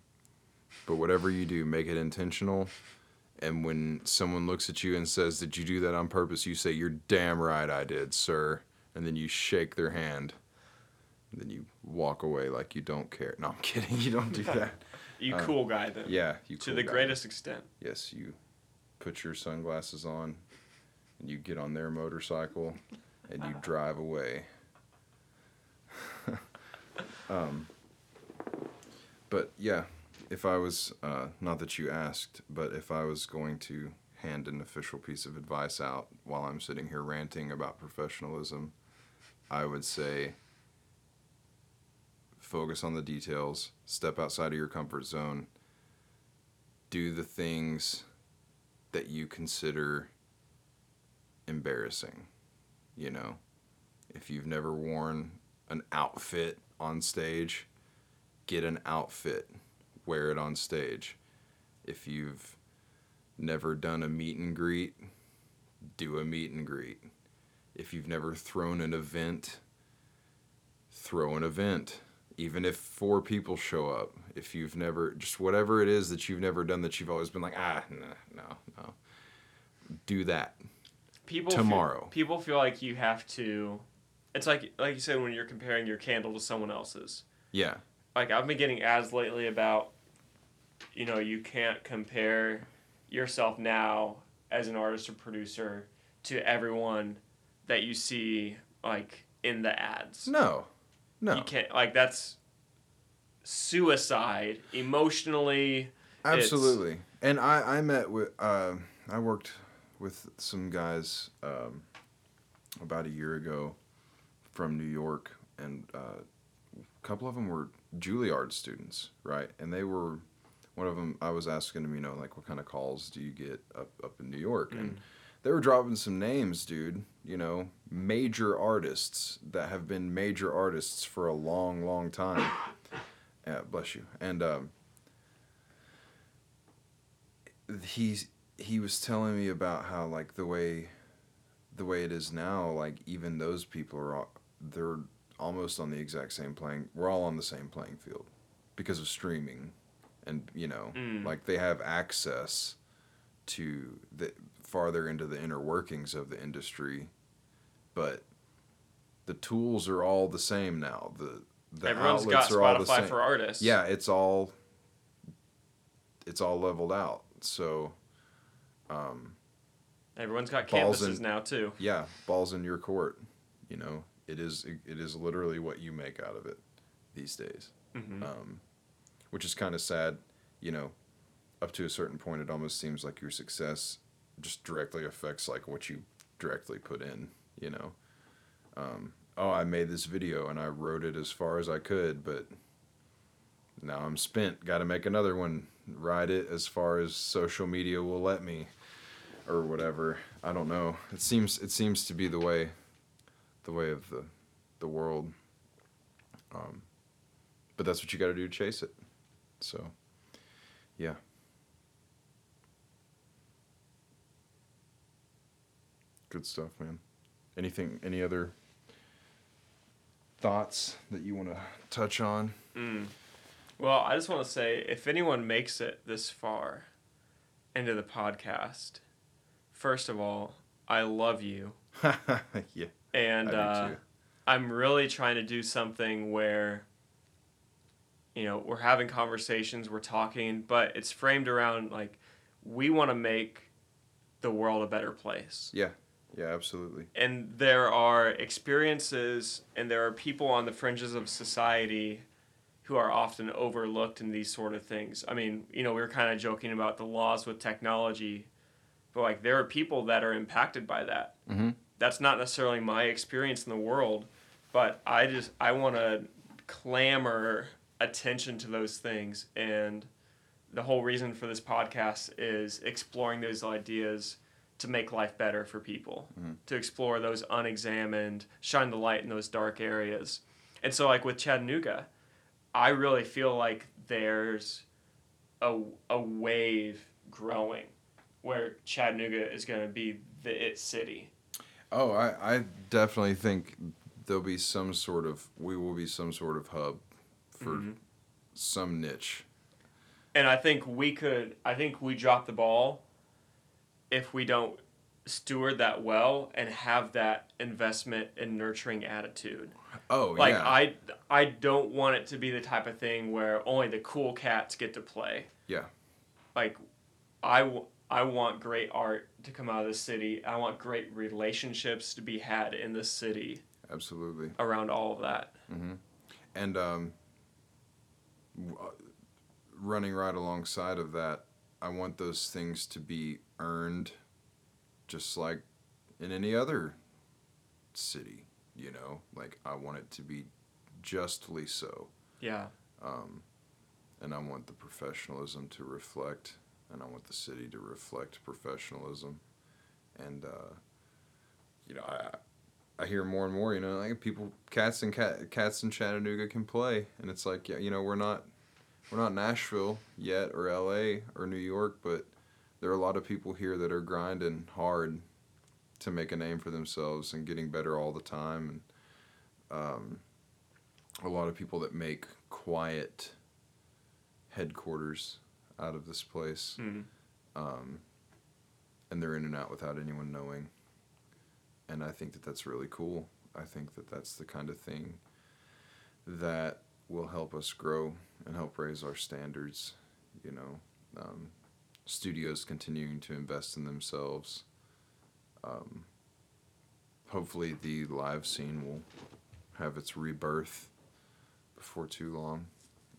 but whatever you do, make it intentional. And when someone looks at you and says, "Did you do that on purpose?" You say, "You're damn right, I did, sir." And then you shake their hand. And then you walk away like you don't care. No, I'm (laughs) kidding. You don't do that. (laughs) You Uh, cool guy then. Yeah, you. To cool the guy. greatest extent. Yes, you put your sunglasses on, and you get on their motorcycle, and you (laughs) drive away. (laughs) um, but yeah, if I was, uh, not that you asked, but if I was going to hand an official piece of advice out while I'm sitting here ranting about professionalism, I would say focus on the details, step outside of your comfort zone, do the things that you consider embarrassing. You know, if you've never worn an outfit on stage, get an outfit, wear it on stage. If you've never done a meet and greet, do a meet and greet. If you've never thrown an event, throw an event. Even if four people show up, if you've never, just whatever it is that you've never done that you've always been like, ah, no, no, no. Do that. People Tomorrow. Feel, people feel like you have to. It's like like you said when you're comparing your candle to someone else's. Yeah. Like I've been getting ads lately about, you know, you can't compare yourself now as an artist or producer to everyone that you see like in the ads. No. No. You can't like that's suicide emotionally. Absolutely. And I, I met with, uh, I worked with some guys um, about a year ago from New York, and uh, a couple of them were Juilliard students, right? And they were, one of them, I was asking them, you know, like, what kind of calls do you get up, up in New York? And they were dropping some names, dude, you know, major artists that have been major artists for a long, long time. (coughs) Yeah, bless you. And, um, he's he was telling me about how like the way the way it is now like even those people are they're almost on the exact same playing we're all on the same playing field because of streaming and you know, Mm. like they have access to the farther into the inner workings of the industry, but the tools are all the same now. The the Everyone's got outlets are all the Spotify same. for artists. Yeah, it's all it's all leveled out. So, um, Everyone's got campuses in- now too. yeah, balls in your court. You know, it is it is literally what you make out of it these days. hmm Um, which is kind of sad. You know, up to a certain point, it almost seems like your success just directly affects like what you directly put in. You know, um, oh, I made this video and I wrote it as far as I could, but now I'm spent. Got to make another one. Ride it as far as social media will let me, or whatever. I don't know. It seems it seems to be the way, the way of the, the world. Um, but that's what you got to do to chase it. So, yeah. Good stuff, man. Anything? Any other thoughts that you want to touch on? Mm. Well, I just want to say if anyone makes it this far into the podcast, first of all, I love you. (laughs) yeah, And uh, I'm really trying to do something where, you know, we're having conversations, we're talking, but it's framed around like we want to make the world a better place. Yeah, Yeah, absolutely. And there are experiences and there are people on the fringes of society who are often overlooked in these sort of things. I mean, you know, we were kind of joking about the laws with technology, but like there are people that are impacted by that. Mhm. That's not necessarily my experience in the world, but I just I want to clamor attention to those things and the whole reason for this podcast is exploring those ideas to make life better for people, Mhm. to explore those unexamined, shine the light in those dark areas. And so, like with Chattanooga, I really feel like there's a, a wave growing where Chattanooga is going to be the it city. Oh, I, I definitely think there'll be some sort of we will be some sort of hub for Mhm. some niche. And I think we could, I think we drop the ball if we don't steward that well and have that investment and nurturing attitude. Oh like yeah, I I don't want it to be the type of thing where only the cool cats get to play. Yeah. Like I I want great art to come out of the city. I want great relationships to be had in the city absolutely. around all of that. hmm And um, w- uh, running right alongside of that, I want those things to be earned, just like in any other city. You know, like I want it to be justly so. Yeah. um, and I want the professionalism to reflect, and I want the city to reflect professionalism, and uh, you know, I I hear more and more, you know, like people, cats and cat, cats in Chattanooga can play, and it's like, yeah, you know, we're not we're not Nashville yet, or L.A. or New York, but there are a lot of people here that are grinding hard to make a name for themselves and getting better all the time, and um, a lot of people that make quiet headquarters out of this place. Mm. Um, and they're in and out without anyone knowing. And I think that that's really cool. I think that that's the kind of thing that will help us grow and help raise our standards. You know, um, studios continuing to invest in themselves. Um, hopefully, the live scene will have its rebirth before too long,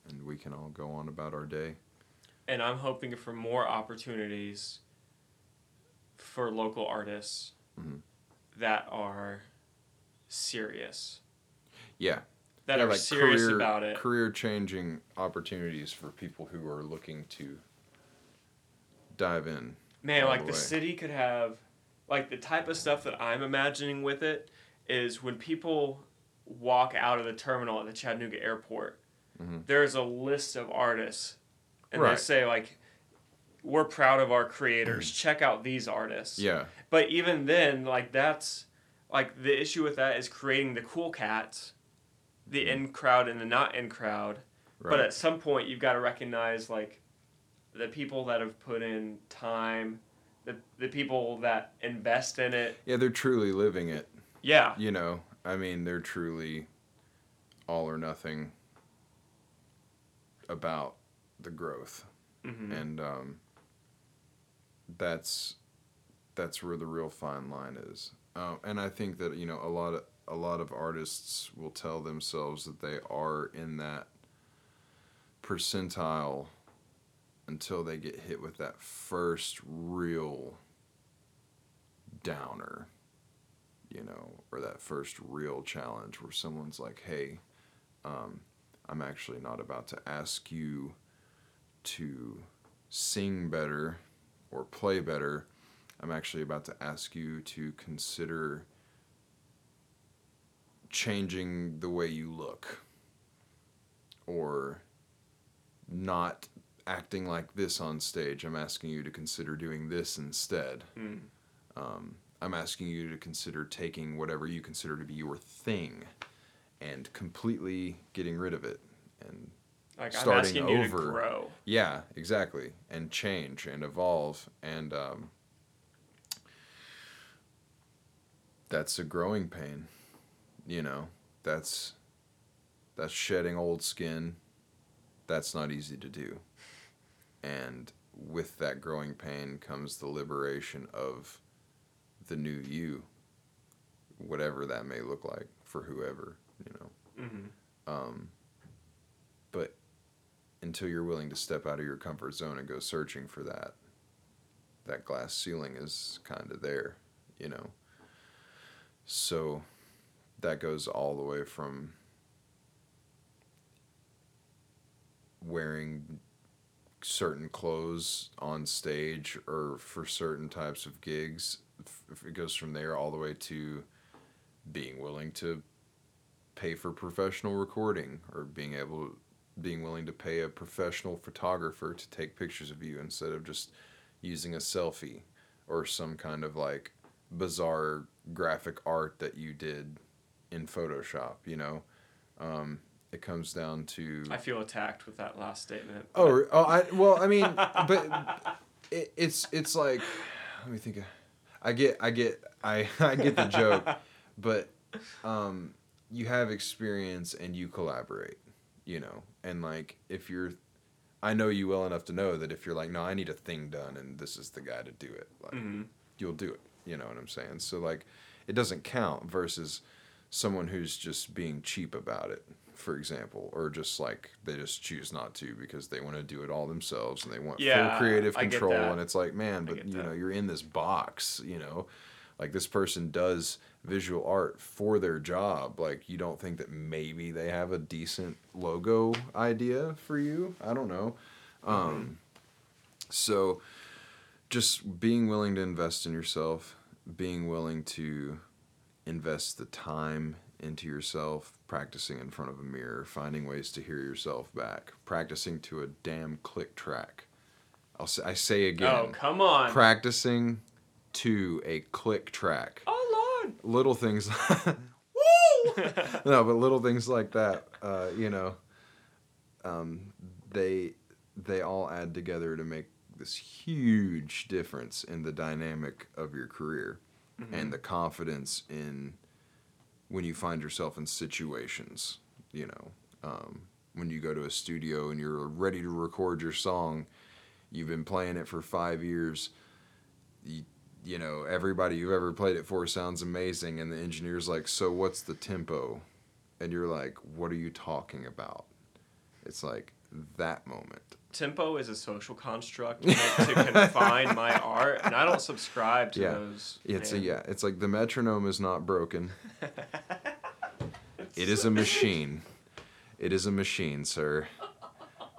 and we can all go on about our day. And I'm hoping for more opportunities for local artists Mhm. that are serious. Yeah, That Yeah, are serious career, about it. Career changing opportunities for people who are looking to dive in. Man, like the the city could have, like the type of stuff that I'm imagining with it is when people walk out of the terminal at the Chattanooga airport, Mhm. there's a list of artists, and they say like, "We're proud of our creators. Mm. Check out these artists." Yeah, But even then, like that's like the issue with that is creating the cool cats, the mm. in crowd and the not in crowd. Right. But at some point, you've got to recognize like the people that have put in time, the the people that invest in it. yeah, they're truly living it. Yeah. You know, I mean, they're truly all or nothing about the growth, hmm and um, that's that's where the real fine line is. Uh, and I think that you know a lot of a lot of artists will tell themselves that they are in that percentile until they get hit with that first real downer, you know, or that first real challenge where someone's like, hey, um, I'm actually not about to ask you to sing better or play better. I'm actually about to ask you to consider changing the way you look or not acting like this on stage. I'm asking you to consider doing this instead. Mm. Um, I'm asking you to consider taking whatever you consider to be your thing and completely getting rid of it. And Like I'm Starting asking you to over. grow. yeah, exactly. And change and evolve. And um, that's a growing pain. You know, that's that's shedding old skin. That's not easy to do. And with that growing pain comes the liberation of the new you, whatever that may look like for whoever, you know. hmm Um, but until you're willing to step out of your comfort zone and go searching for that, that glass ceiling is kind of there, you know. So that goes all the way from wearing certain clothes on stage or for certain types of gigs. It goes from there all the way to being willing to pay for professional recording or being able being willing to pay a professional photographer to take pictures of you instead of just using a selfie or some kind of like bizarre graphic art that you did in Photoshop, you know. Um, it comes down to I feel attacked with that last statement. Oh, oh, I well, I mean, (laughs) but it, it's it's like, let me think. Of, I get, I get, I (laughs) I get the joke, but um, you have experience and you collaborate, you know, and like if you're, I know you well enough to know that if you're like, no, I need a thing done, and this is the guy to do it, like hmm you'll do it. You know what I'm saying? So like, it doesn't count versus someone who's just being cheap about it, for example, or just like they just choose not to because they want to do it all themselves and they want Yeah, full creative control. And it's like, man, but you know, you're in this box. You know, like this person does visual art for their job. Like you don't think that maybe they have a decent logo idea for you? I don't know. Um, so just being willing to invest in yourself, being willing to invest the time into yourself, practicing in front of a mirror, finding ways to hear yourself back, practicing to a damn click track. I'll say, I say again, Oh come on! practicing to a click track. oh Lord! Little things, (laughs) Woo! (laughs) no, but little things like that, uh, you know, um, they they all add together to make this huge difference in the dynamic of your career and the confidence in when you find yourself in situations, you know, um, when you go to a studio and you're ready to record your song, you've been playing it for five years. You, you know, everybody you've ever played it for sounds amazing, and the engineer's like, "So what's the tempo?" And you're like, "What are you talking about?" It's like that moment. Tempo is a social construct to confine my (laughs) art, and I don't subscribe to Yeah. those. It's a yeah. It's like the metronome is not broken. (laughs) It is a machine. It is a machine, sir.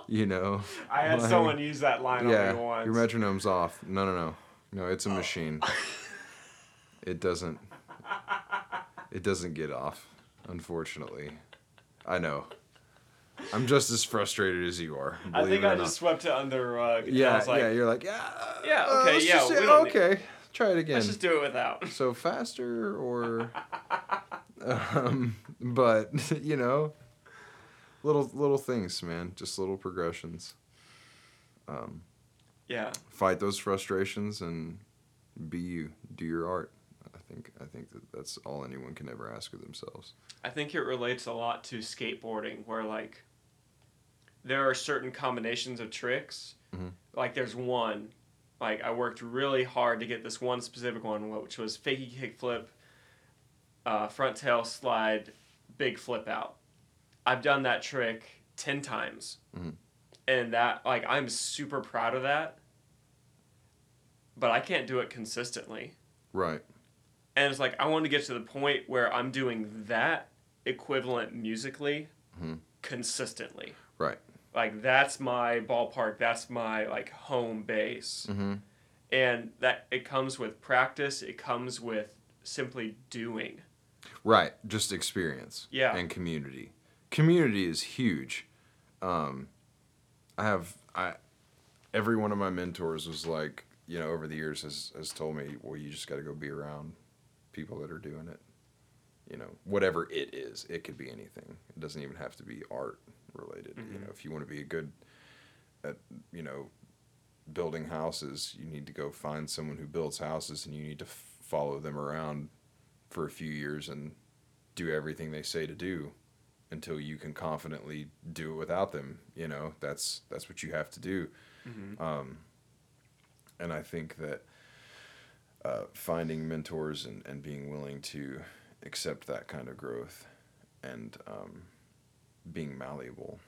You know. I had (laughs) like- someone use that line Yeah, on me once. your metronome's off. No, no, no, no. It's a machine. It doesn't. It doesn't get off, unfortunately. I know. I'm just as frustrated as you are. I believe think I not. just swept it under the rug. and I Yeah, was like, yeah. You're like, yeah. Yeah, uh, okay, let's yeah, say- don't need- okay. Try it again. let's just do it without. (laughs) so faster or um, but you know little little things, man. Just little progressions. Um, Yeah. fight those frustrations and be you. Do your art. I think I think that that's all anyone can ever ask of themselves. I think it relates a lot to skateboarding, where like there are certain combinations of tricks. Mhm. Like there's one, like I worked really hard to get this one specific one, which was fakie kick flip, uh, front tail slide, big flip out. I've done that trick ten times, Mhm. and that like I'm super proud of that. But I can't do it consistently. Right. And it's like I want to get to the point where I'm doing that equivalent musically Mhm. consistently. Right. Like that's my ballpark, that's my like home base. Mm-hmm. And that it comes with practice, it comes with simply doing. Right. Just experience. Yeah. And community. Community is huge. Um, I have I every one of my mentors was like, you know, over the years has has told me, well, you just got to go be around people that are doing it. You know, whatever it is, it could be anything. It doesn't even have to be art related. You Mhm. know, if you want to be a good at, you know, building houses, you need to go find someone who builds houses and you need to f- follow them around for a few years and do everything they say to do until you can confidently do it without them you know that's that's what you have to do Mm-hmm. um, and i think that uh, finding mentors and, and being willing to accept that kind of growth and um, being malleable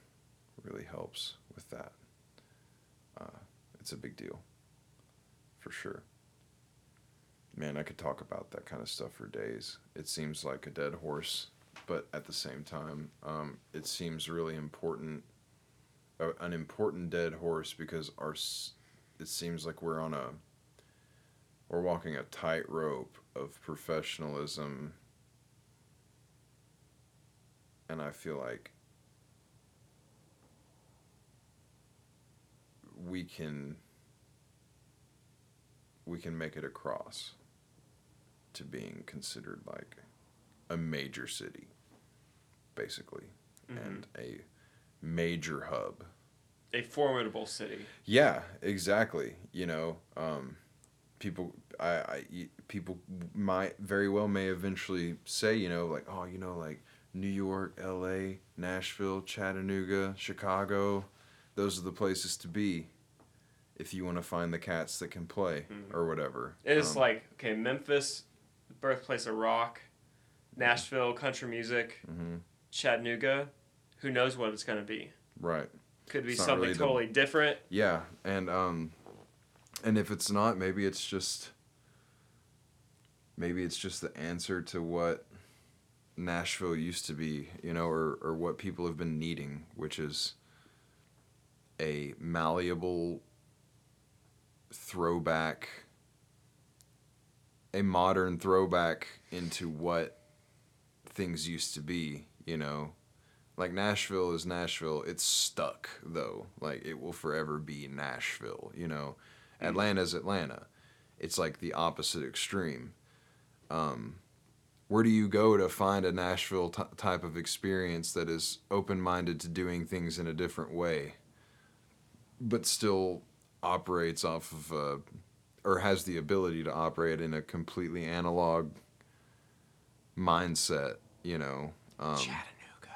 really helps with that. Uh, it's a big deal for sure. Man i could talk about that kind of stuff for days. It seems like a dead horse but at the same time um, it seems really important an important dead horse because our it seems like we're on a we're walking a tightrope of professionalism and i feel like we can we can make it across to being considered like a major city basically Mm-hmm. and a major hub A formidable city. yeah exactly you know um, people I, people might very well may eventually say you know like oh you know like new york la nashville chattanooga chicago those are the places to be if you want to find the cats that can play Mhm. or whatever It's Um, like okay, Memphis, birthplace of rock, Nashville, country music, mhm, Chattanooga. Who knows what it's gonna be? right Could be It's something really the- totally different. Yeah, and um, and if it's not, maybe it's just maybe it's just the answer to what Nashville used to be, you know, or or what people have been needing, which is a malleable throwback a modern throwback into what things used to be, you know. Like Nashville is Nashville. It's stuck though. Like it will forever be Nashville, you know. Mm. Atlanta's Atlanta. It's like the opposite extreme. Um, where do you go to find a Nashville t- type of experience that is open-minded to doing things in a different way, but still operates off of a, or has the ability to operate in a completely analog mindset, you know? Um, Chattanooga.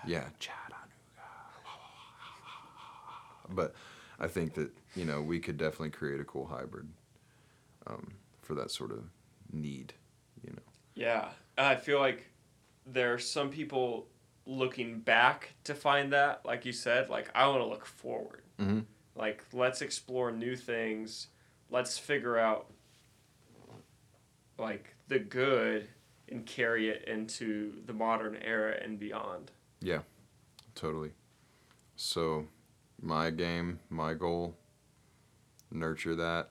Yeah, Chattanooga. But I think that you know we could definitely create a cool hybrid um, for that sort of need. You know. Yeah, I feel like there are some people looking back to find that, like you said. Like I want to look forward. Mhm. Like let's explore new things. Let's figure out like the good and carry it into the modern era and beyond. Yeah, totally. So, my game, my goal, nurture that.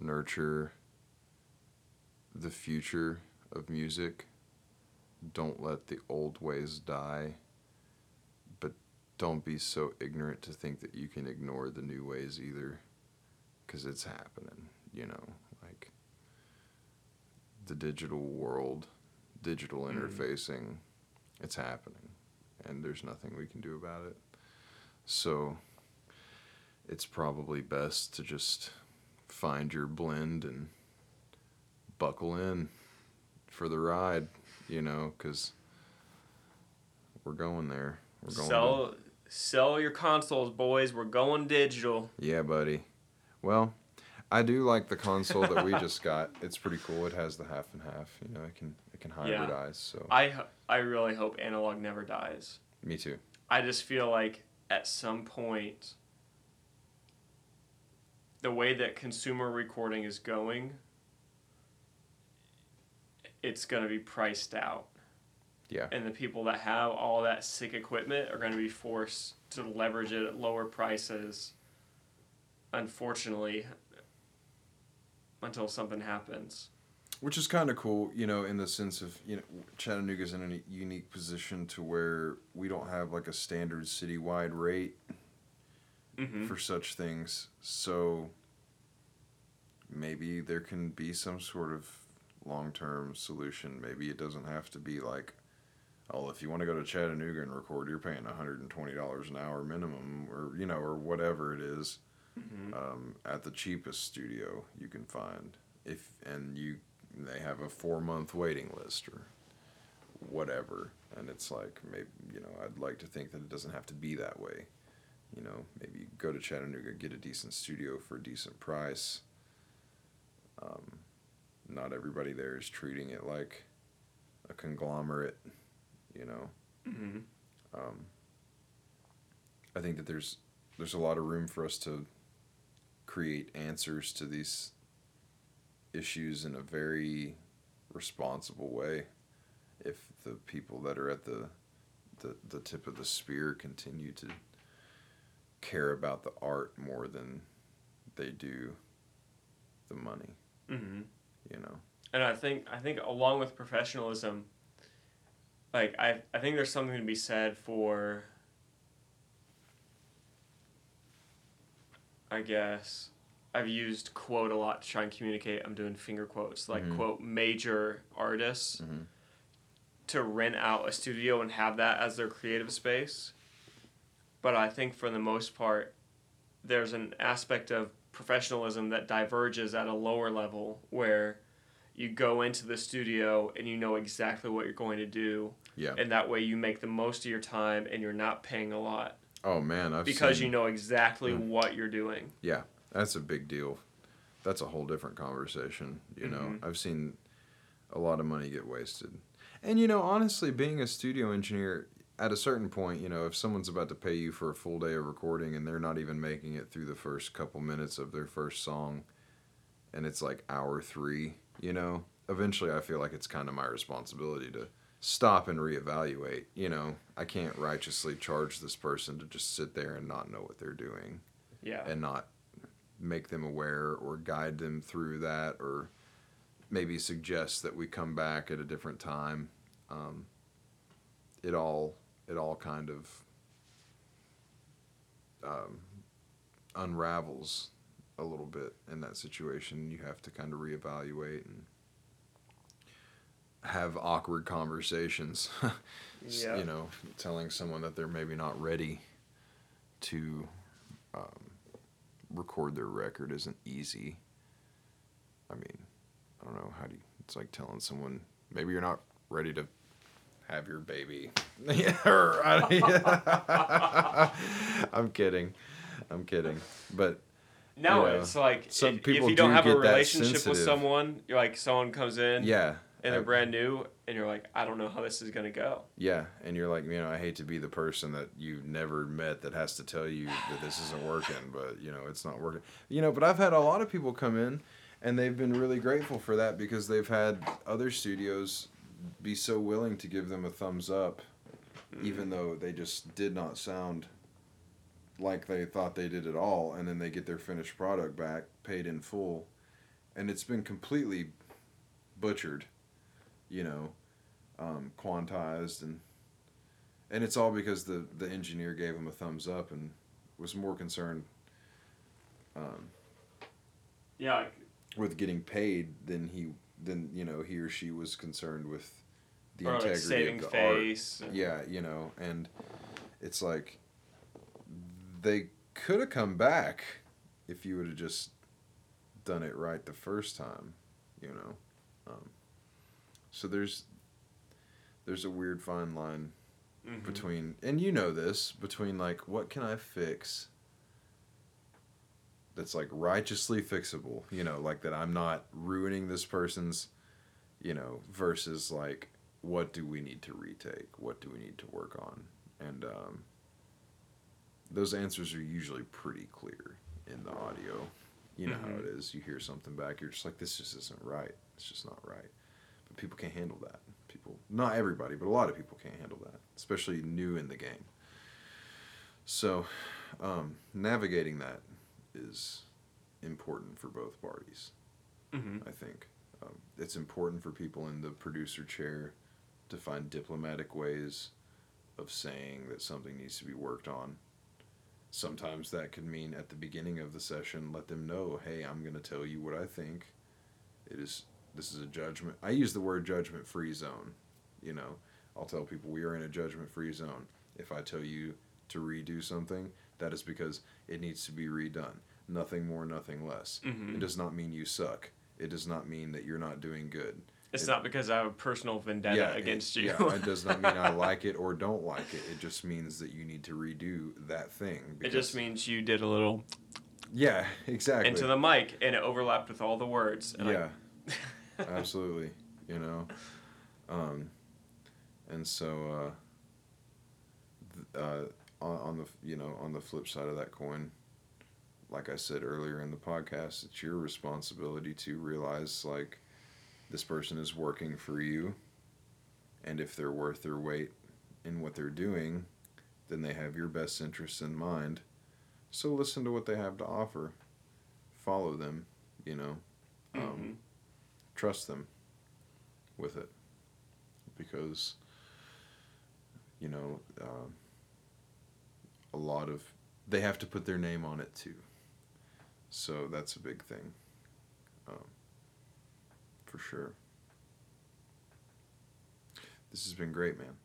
Nurture the future of music. Don't let the old ways die. But don't be so ignorant to think that you can ignore the new ways either. Because it's happening, you know, like the digital world, digital Mm. interfacing, it's happening and there's nothing we can do about it. So it's probably best to just find your blend and buckle in for the ride, you know, because we're going there. We're going. Sell to- sell your consoles, boys. We're going digital. yeah, buddy. Well, I do like the console that we just got. It's pretty cool. It has the half and half. You know, it can can Yeah. hybridize. So I I really hope analog never dies. me too. I just feel like at some point the way that consumer recording is going it's going to be priced out. Yeah. And the people that have all that sick equipment are going to be forced to leverage it at lower prices unfortunately until something happens. Which is kind of cool, you know, in the sense of, you know, Chattanooga's in a unique position to where we don't have like a standard citywide rate Mhm. for such things. So maybe there can be some sort of long term solution. Maybe it doesn't have to be like, oh, if you want to go to Chattanooga and record, you're paying $120 an hour minimum, or, you know, or whatever it is Mhm. um, at the cheapest studio you can find. If and you they have a four month waiting list or whatever, and it's like maybe you know I'd like to think that it doesn't have to be that way. You know, maybe go to Chattanooga, get a decent studio for a decent price. Um, not everybody there is treating it like a conglomerate. You know, Mhm. um, I think that there's there's a lot of room for us to create answers to these issues in a very responsible way if the people that are at the the, the tip of the spear continue to care about the art more than they do the money Mhm. you know And I think I think along with professionalism, like I I think there's something to be said for I guess I've used quote a lot to try and communicate. I'm doing finger quotes, like Mhm. quote major artists Mhm. to rent out a studio and have that as their creative space. But I think for the most part, there's an aspect of professionalism that diverges at a lower level where you go into the studio and you know exactly what you're going to do yeah and that way you make the most of your time and you're not paying a lot oh man I've because seen- you know exactly Mm. what you're doing Yeah, that's a big deal. That's a whole different conversation. You know, Mhm. I've seen a lot of money get wasted. And, you know, honestly, being a studio engineer, at a certain point, you know, if someone's about to pay you for a full day of recording and they're not even making it through the first couple minutes of their first song and it's like hour three, you know, eventually I feel like it's kind of my responsibility to stop and reevaluate. You know, I can't righteously charge this person to just sit there and not know what they're doing yeah and not make them aware or guide them through that or maybe suggest that we come back at a different time um, it all it all kind of um, unravels a little bit in that situation you have to kind of reevaluate and have awkward conversations (laughs) Yeah. you know telling someone that they're maybe not ready to um, record their record isn't easy. I mean, I don't know how do you, it's like telling someone maybe you're not ready to have your baby. (laughs) (laughs) (laughs) I'm kidding, I'm kidding, but no you know, it's like some if, if you don't do have a relationship with someone you're like someone comes in yeah, and they're brand new and you're like i don't know how this is going to go. Yeah, and you're like, you know, I hate to be the person that you've never met that has to tell you that this isn't working, but you know, it's not working. You know, but I've had a lot of people come in and they've been really grateful for that because they've had other studios be so willing to give them a thumbs up mm-hmm. even though they just did not sound like they thought they did at all and then they get their finished product back paid in full and it's been completely butchered you know um, quantized and and it's all because the the engineer gave him a thumbs up and was more concerned um, yeah like, with getting paid than he than you know he or she was concerned with the or like integrity saving of the art. face. and- Yeah, you know, and it's like they could have come back if you would have just done it right the first time, you know. Um, so there's there's a weird fine line Mhm. between and you know this between like what can I fix that's like righteously fixable, you know, like that I'm not ruining this person's, you know, versus like what do we need to retake? What do we need to work on? And um, those answers are usually pretty clear in the audio. You know how Mhm. it is. You hear something back, you're just like, this just isn't right. It's just not right. People can't handle that. People, not everybody, but a lot of people can't handle that, especially new in the game. So, um, navigating that is important for both parties. Mhm. I think um, it's important for people in the producer chair to find diplomatic ways of saying that something needs to be worked on. Sometimes that could mean at the beginning of the session, let them know, hey, I'm going to tell you what I think. It is this is a judgment. I use the word judgment free zone. You know, I'll tell people we are in a judgment free zone. If I tell you to redo something, that is because it needs to be redone. Nothing more, nothing less. Mhm. It does not mean you suck. It does not mean that you're not doing good. It's It- not because I have a personal vendetta it- against you. Yeah, it does not mean I (laughs) like it or don't like it. It just means that you need to redo that thing. it just means you did a little yeah, exactly. into the mic and it overlapped with all the words. Yeah, I, (laughs) (laughs) absolutely. You know, um, and so uh, uh, on, on the you know on the flip side of that coin, like I said earlier in the podcast, it's your responsibility to realize like this person is working for you, and if they're worth their weight in what they're doing, then they have your best interests in mind. So listen to what they have to offer, follow them, you know. Um, Mhm. Trust them with it. Because you know um, a lot of they have to put their name on it too. So that's a big thing um, for sure. This has been great man